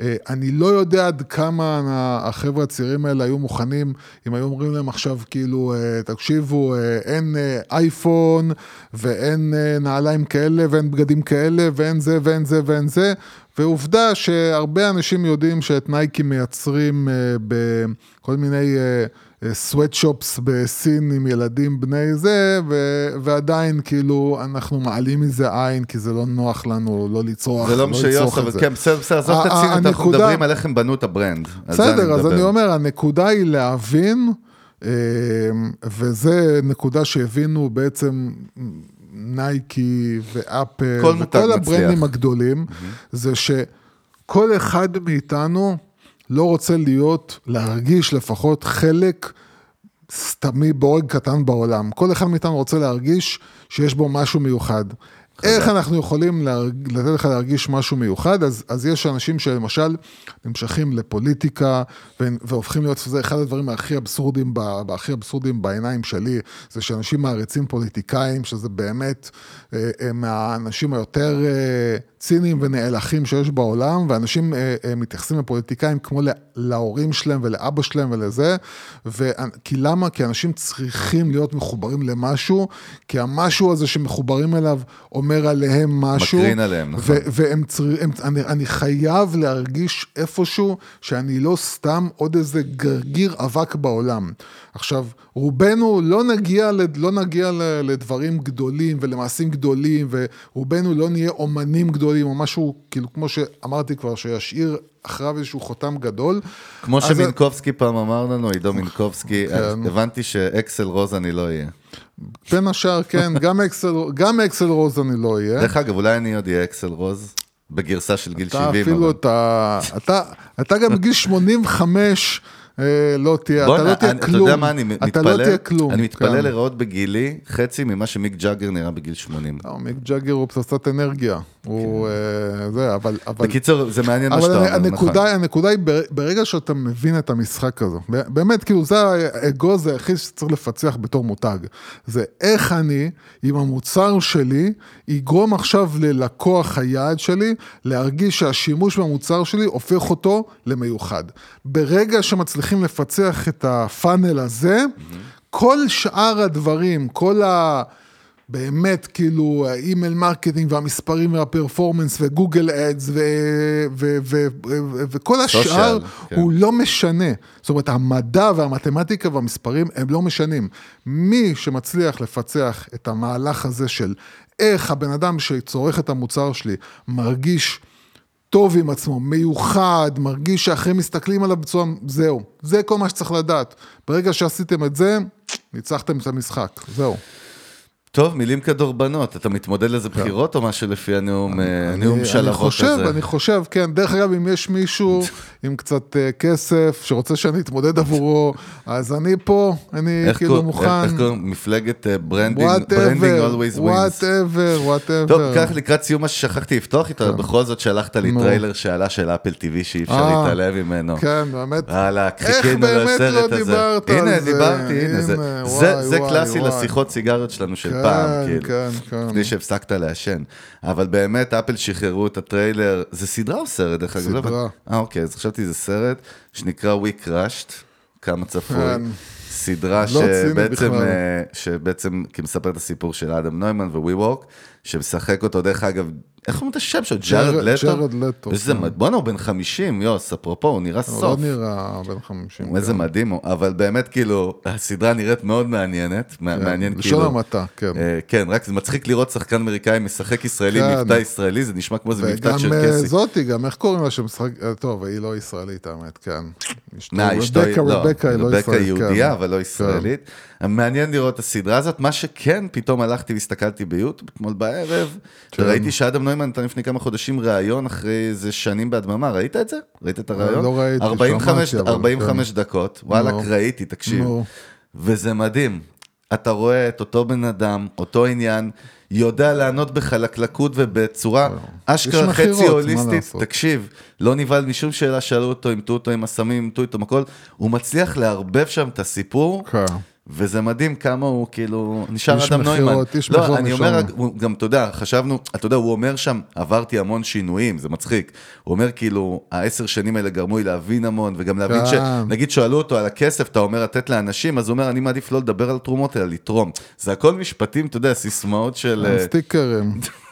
אה, אני לא יודע עד כמה החבר'ה הצעירים האלה היו מוכנים, אם היו אומרים להם עכשיו כאילו, אה, תקשיבו, אה, אין אה, אייפון ואין אה, נעליים כאלה ואין בגדים כאלה ואין זה ואין זה ואין זה, ועובדה שהרבה אנשים יודעים שאת Nike מייצרים אה, בכל מיני... אה, sweatshops בסין עם ילדים בני זה, ו- ועדיין כאילו אנחנו מעלימים מזה עין, כי זה לא נוח לנו לא לצרוך, זה לא לא לצרוך אבל. כן, בסדר, בסדר, עזוב את הציניות, אנחנו הנקודה- מדברים על איך הם בנו את ה brand. בסדר, אז. אני אומר, הנקודה היא להבין, אה, וזה נקודה שהבינו בעצם נייקי ואפל, כל וכל מצליח. הברנדים הגדולים, זה שכל אחד מאיתנו לא רוצה להיות, להרגיש לפחות חלק סתמי בורג קטן בעולם. כל אחד מאיתנו רוצה להרגיש שיש בו משהו מיוחד. איך אנחנו יכולים להרג... לתת לך להרגיש משהו מיוחד? אז, אז יש אנשים שלמשל נמשכים לפוליטיקה ו... והופכים להיות, זה אחד הדברים הכי אבסורדים, ב... הכי אבסורדים בעיניים שלי, זה שאנשים מעריצים פוליטיקאים, שזה באמת אה, אה, מהאנשים היותר אה, ציניים ונאלחים שיש בעולם, ואנשים אה, אה, מתייחסים לפוליטיקאים כמו לה- להורים שלהם ולאבא שלהם ולזה, ו... כי למה? כי אנשים צריכים להיות מחוברים למשהו, כי המשהו הזה שמחוברים אליו אומר עליהם משהו. מקרין עליהם, נכון. ו- והם צריכים, הם, אני, אני חייב להרגיש איפשהו שאני לא סתם עוד איזה גרגיר אבק בעולם. עכשיו, רובנו לא נגיע, לד- לא נגיע לדברים גדולים ולמעשים גדולים, ורובנו לא נהיה אומנים גדולים או משהו, כאילו, כמו שאמרתי כבר, שישאיר אחריו איזשהו חותם גדול. כמו אז- שמינקובסקי פעם אמר לנו, עידו מינקובסקי, כן. הבנתי שאקסל רוז אני לא אהיה. בין השאר, כן, גם אקסל, גם אקסל רוז אני לא אהיה. דרך אגב, אולי אני עוד אהיה אקסל רוז, בגרסה של גיל אתה 70. אפילו, אבל- אתה, אתה, אתה גם בגיל 85 אה, לא תהיה, אתה לא תהיה כלום. אתה יודע מה, אני מתפלל, אתה לא תהיה כלום. אני מתפלל כן. לראות בגילי חצי ממה שמיק ג'אגר נראה בגיל 80. לא, מיק ג'אגר הוא פצצת אנרגיה, הוא אה, זה, אבל... בקיצור, זה מעניין מה שאתה אומר, נכון. הנקודה, הנקודה היא בר- ברגע שאתה מבין את המשחק הזה, באמת כאילו זה האגו זה הכי שצריך לפצח בתור מותג, זה איך אני עם המוצר שלי יגרום עכשיו ללקוח היעד שלי להרגיש שהשימוש במוצר שלי הופך אותו למיוחד. ברגע שמצליחים לפצח את ה funnel הזה, כל שאר הדברים, כל ה... באמת, כאילו, ה email marketing והמספרים וה performance ו Google Ads וכל השאר, כן. הוא לא משנה. זאת אומרת, המדע והמתמטיקה והמספרים הם לא משנים. מי שמצליח לפצח את המהלך הזה של איך הבן אדם שצורך את המוצר שלי מרגיש טוב עם עצמו, מיוחד, מרגיש שאחרים מסתכלים עליו בצורה, זהו. זה כל מה שצריך לדעת. ברגע שעשיתם את זה, ניצחתם את המשחק, זהו. טוב, מילים כדורבנות, אתה מתמודד לאיזה בחירות או משהו לפי הנאום, אה, נאום כן. אני שלבות חושב, הזה? אני חושב, כן. דרך אגב, אם יש מישהו עם קצת אה, כסף שרוצה שאני אתמודד עבורו, אז אני פה, אני איך כאילו מוכן. איך קוראים? מפלגת branding, branding whatever, always wins. וואטאבר, וואטאבר. טוב, כך לקראת סיום מה ששכחתי לפתוח איתו, כן. בכל זאת שלחת לי. טריילר שעלה של Apple TV שאי אפשר אה, להתעלם ממנו. כן, באמת. וואלה, איך חיכינו באמת לא לסרט הזה. דיברת על זה? דיברתי, הנה, זה- הנה, זה- קלאסי. לשיחות סיגריות שלנו של כן, פעם, כאילו. כן, כן. לפני שהפסקת לעשן. אבל באמת, Apple שחררו את הטריילר, זה סדרה או סרט, דרך אגב? סדרה. אה, אוקיי, אז חשבתי זה סרט, שנקרא WeCrashed, כמה צפוי. כן. סדרה לא שבעצם. אה, שבעצם כי מספר את הסיפור של אדם נוימן וויוורק, שמשחק אותו, דרך אגב, איך אומרים את השם שלו? ג'ארד ג'רד- לטו? ג'רד לטו, איזה כן. בואנה, הוא בן 50, יוס, אפרופו, הוא נראה הוא לא סוף. נראה בן 50. איזה כן. מדהים הוא, אבל באמת כאילו, הסדרה נראית מאוד מעניינת, מע- מעניין לשון כאילו. המעטה, כן. אה, כן, רק זה מצחיק לראות שחקן אמריקאי משחק ישראלי, כן. מבטא ישראלי, זה נשמע כמו איזה מבטא וגם אה, קסי. זאתי, גם איך קוראים לה שמשחק, אה, טוב, היא לא ישראלית האמת, כן. אשתו- רבקה, לא, רבקה היא לא רבקה ישראלית, יהודייה, כן. אבל לא ישראלית. מעניין לראות את הסדרה הזאת, מה שכן, פתאום הלכתי והסתכלתי ביוטיוב אתמול בערב, כן. וראיתי שאדם נוימן נתן לפני כמה חודשים ראיון אחרי איזה שנים בהדממה, ראית את זה? ראית את הראיון? לא ראיתי, 45 שמעתי, אבל 45 דקות, וואלכ, נו. ראיתי, תקשיב. נו. וזה מדהים. אתה רואה את אותו בן אדם, אותו עניין, יודע לענות בחלקלקות ובצורה אשכרה חצי הוליסטית. תקשיב, לא נבהל משום שאלה, שאלו אותו, אימתו אותו עם הסמים, אימתו איתו עם הכל, הוא מצליח לערבב שם את הסיפור, כן. וזה מדהים כמה הוא כאילו, נשאר אדם נוימן. איש מכירות לא, אני אומר. הוא גם, אתה יודע, חשבנו, אתה יודע, הוא אומר שם, עברתי המון שינויים, זה מצחיק. הוא אומר כאילו, העשר שנים האלה גרמו לי להבין המון, וגם להבין כן. ש... נגיד שואלו אותו על הכסף, אתה אומר לתת לאנשים, אז הוא אומר, אני מעדיף לא לדבר על תרומות, אלא לתרום. זה הכל משפטים, אתה יודע, סיסמאות של... אה, סטיקרים.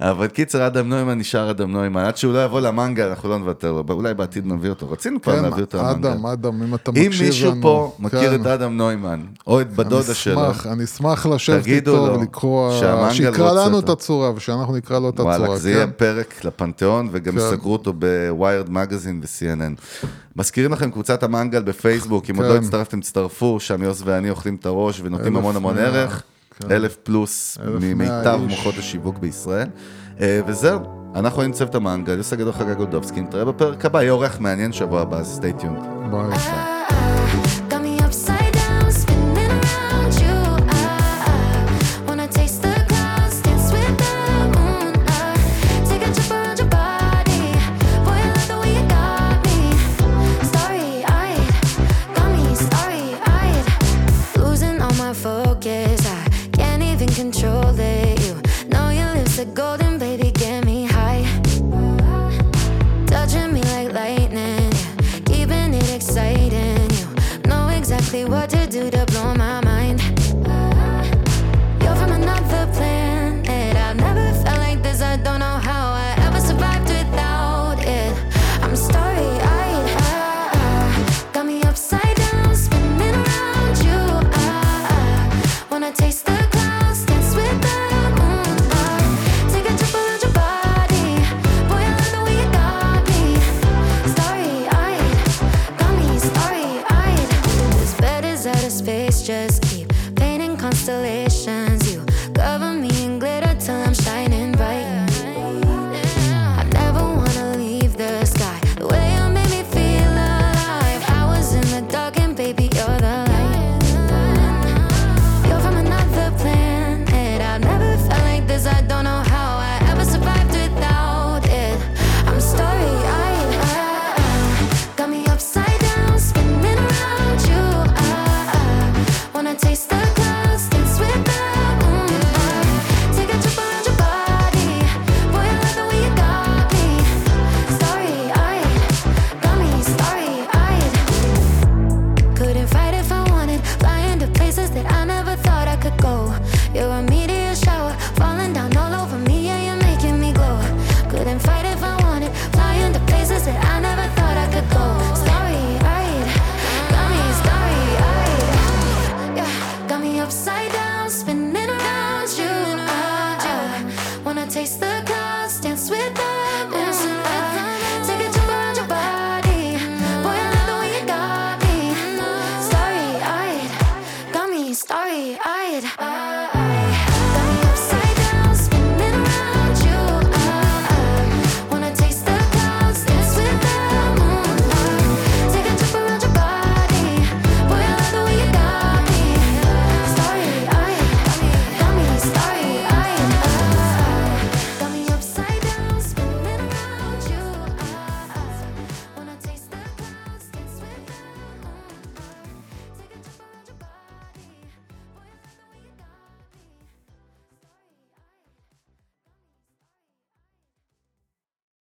אבל קיצר, אדם נוימן נשאר אדם נוימן, עד שהוא לא יבוא למנגל, אנחנו לא נוותר לו, אולי בעתיד נביא אותו. רצינו פעם כן, להביא אותו למנגל. אדם, אדם, אם אתה אם מקשיב לנו. מישהו פה מכיר כן. את אדם נוימן, או את בדודה שלו, אני אשמח, לשבת איתו ולקרוא, שיקרא לנו. את הצורה ושאנחנו נקרא לו את הצורה. וואלכ, זה כן? יהיה פרק לפנתיאון, וגם. סגרו אותו בוויירד מגזין ו-CNN. מזכירים לכם קבוצת המנגל בפייסבוק, אם עוד לא. הצטרפתם, תצטרפו, שם יוס ואני אוכלים את הראש ונותנים המון המון ערך. כן. אלף פלוס ממיטב. מוחות השיווק בישראל. אה, וזהו, אנחנו היינו צוות המנגל, יוסי גדול חגה גולדובסקי, נתראה בפרק הבא, יהיה אורח מעניין שבוע הבא, אז stay tuned. ביי. ביי.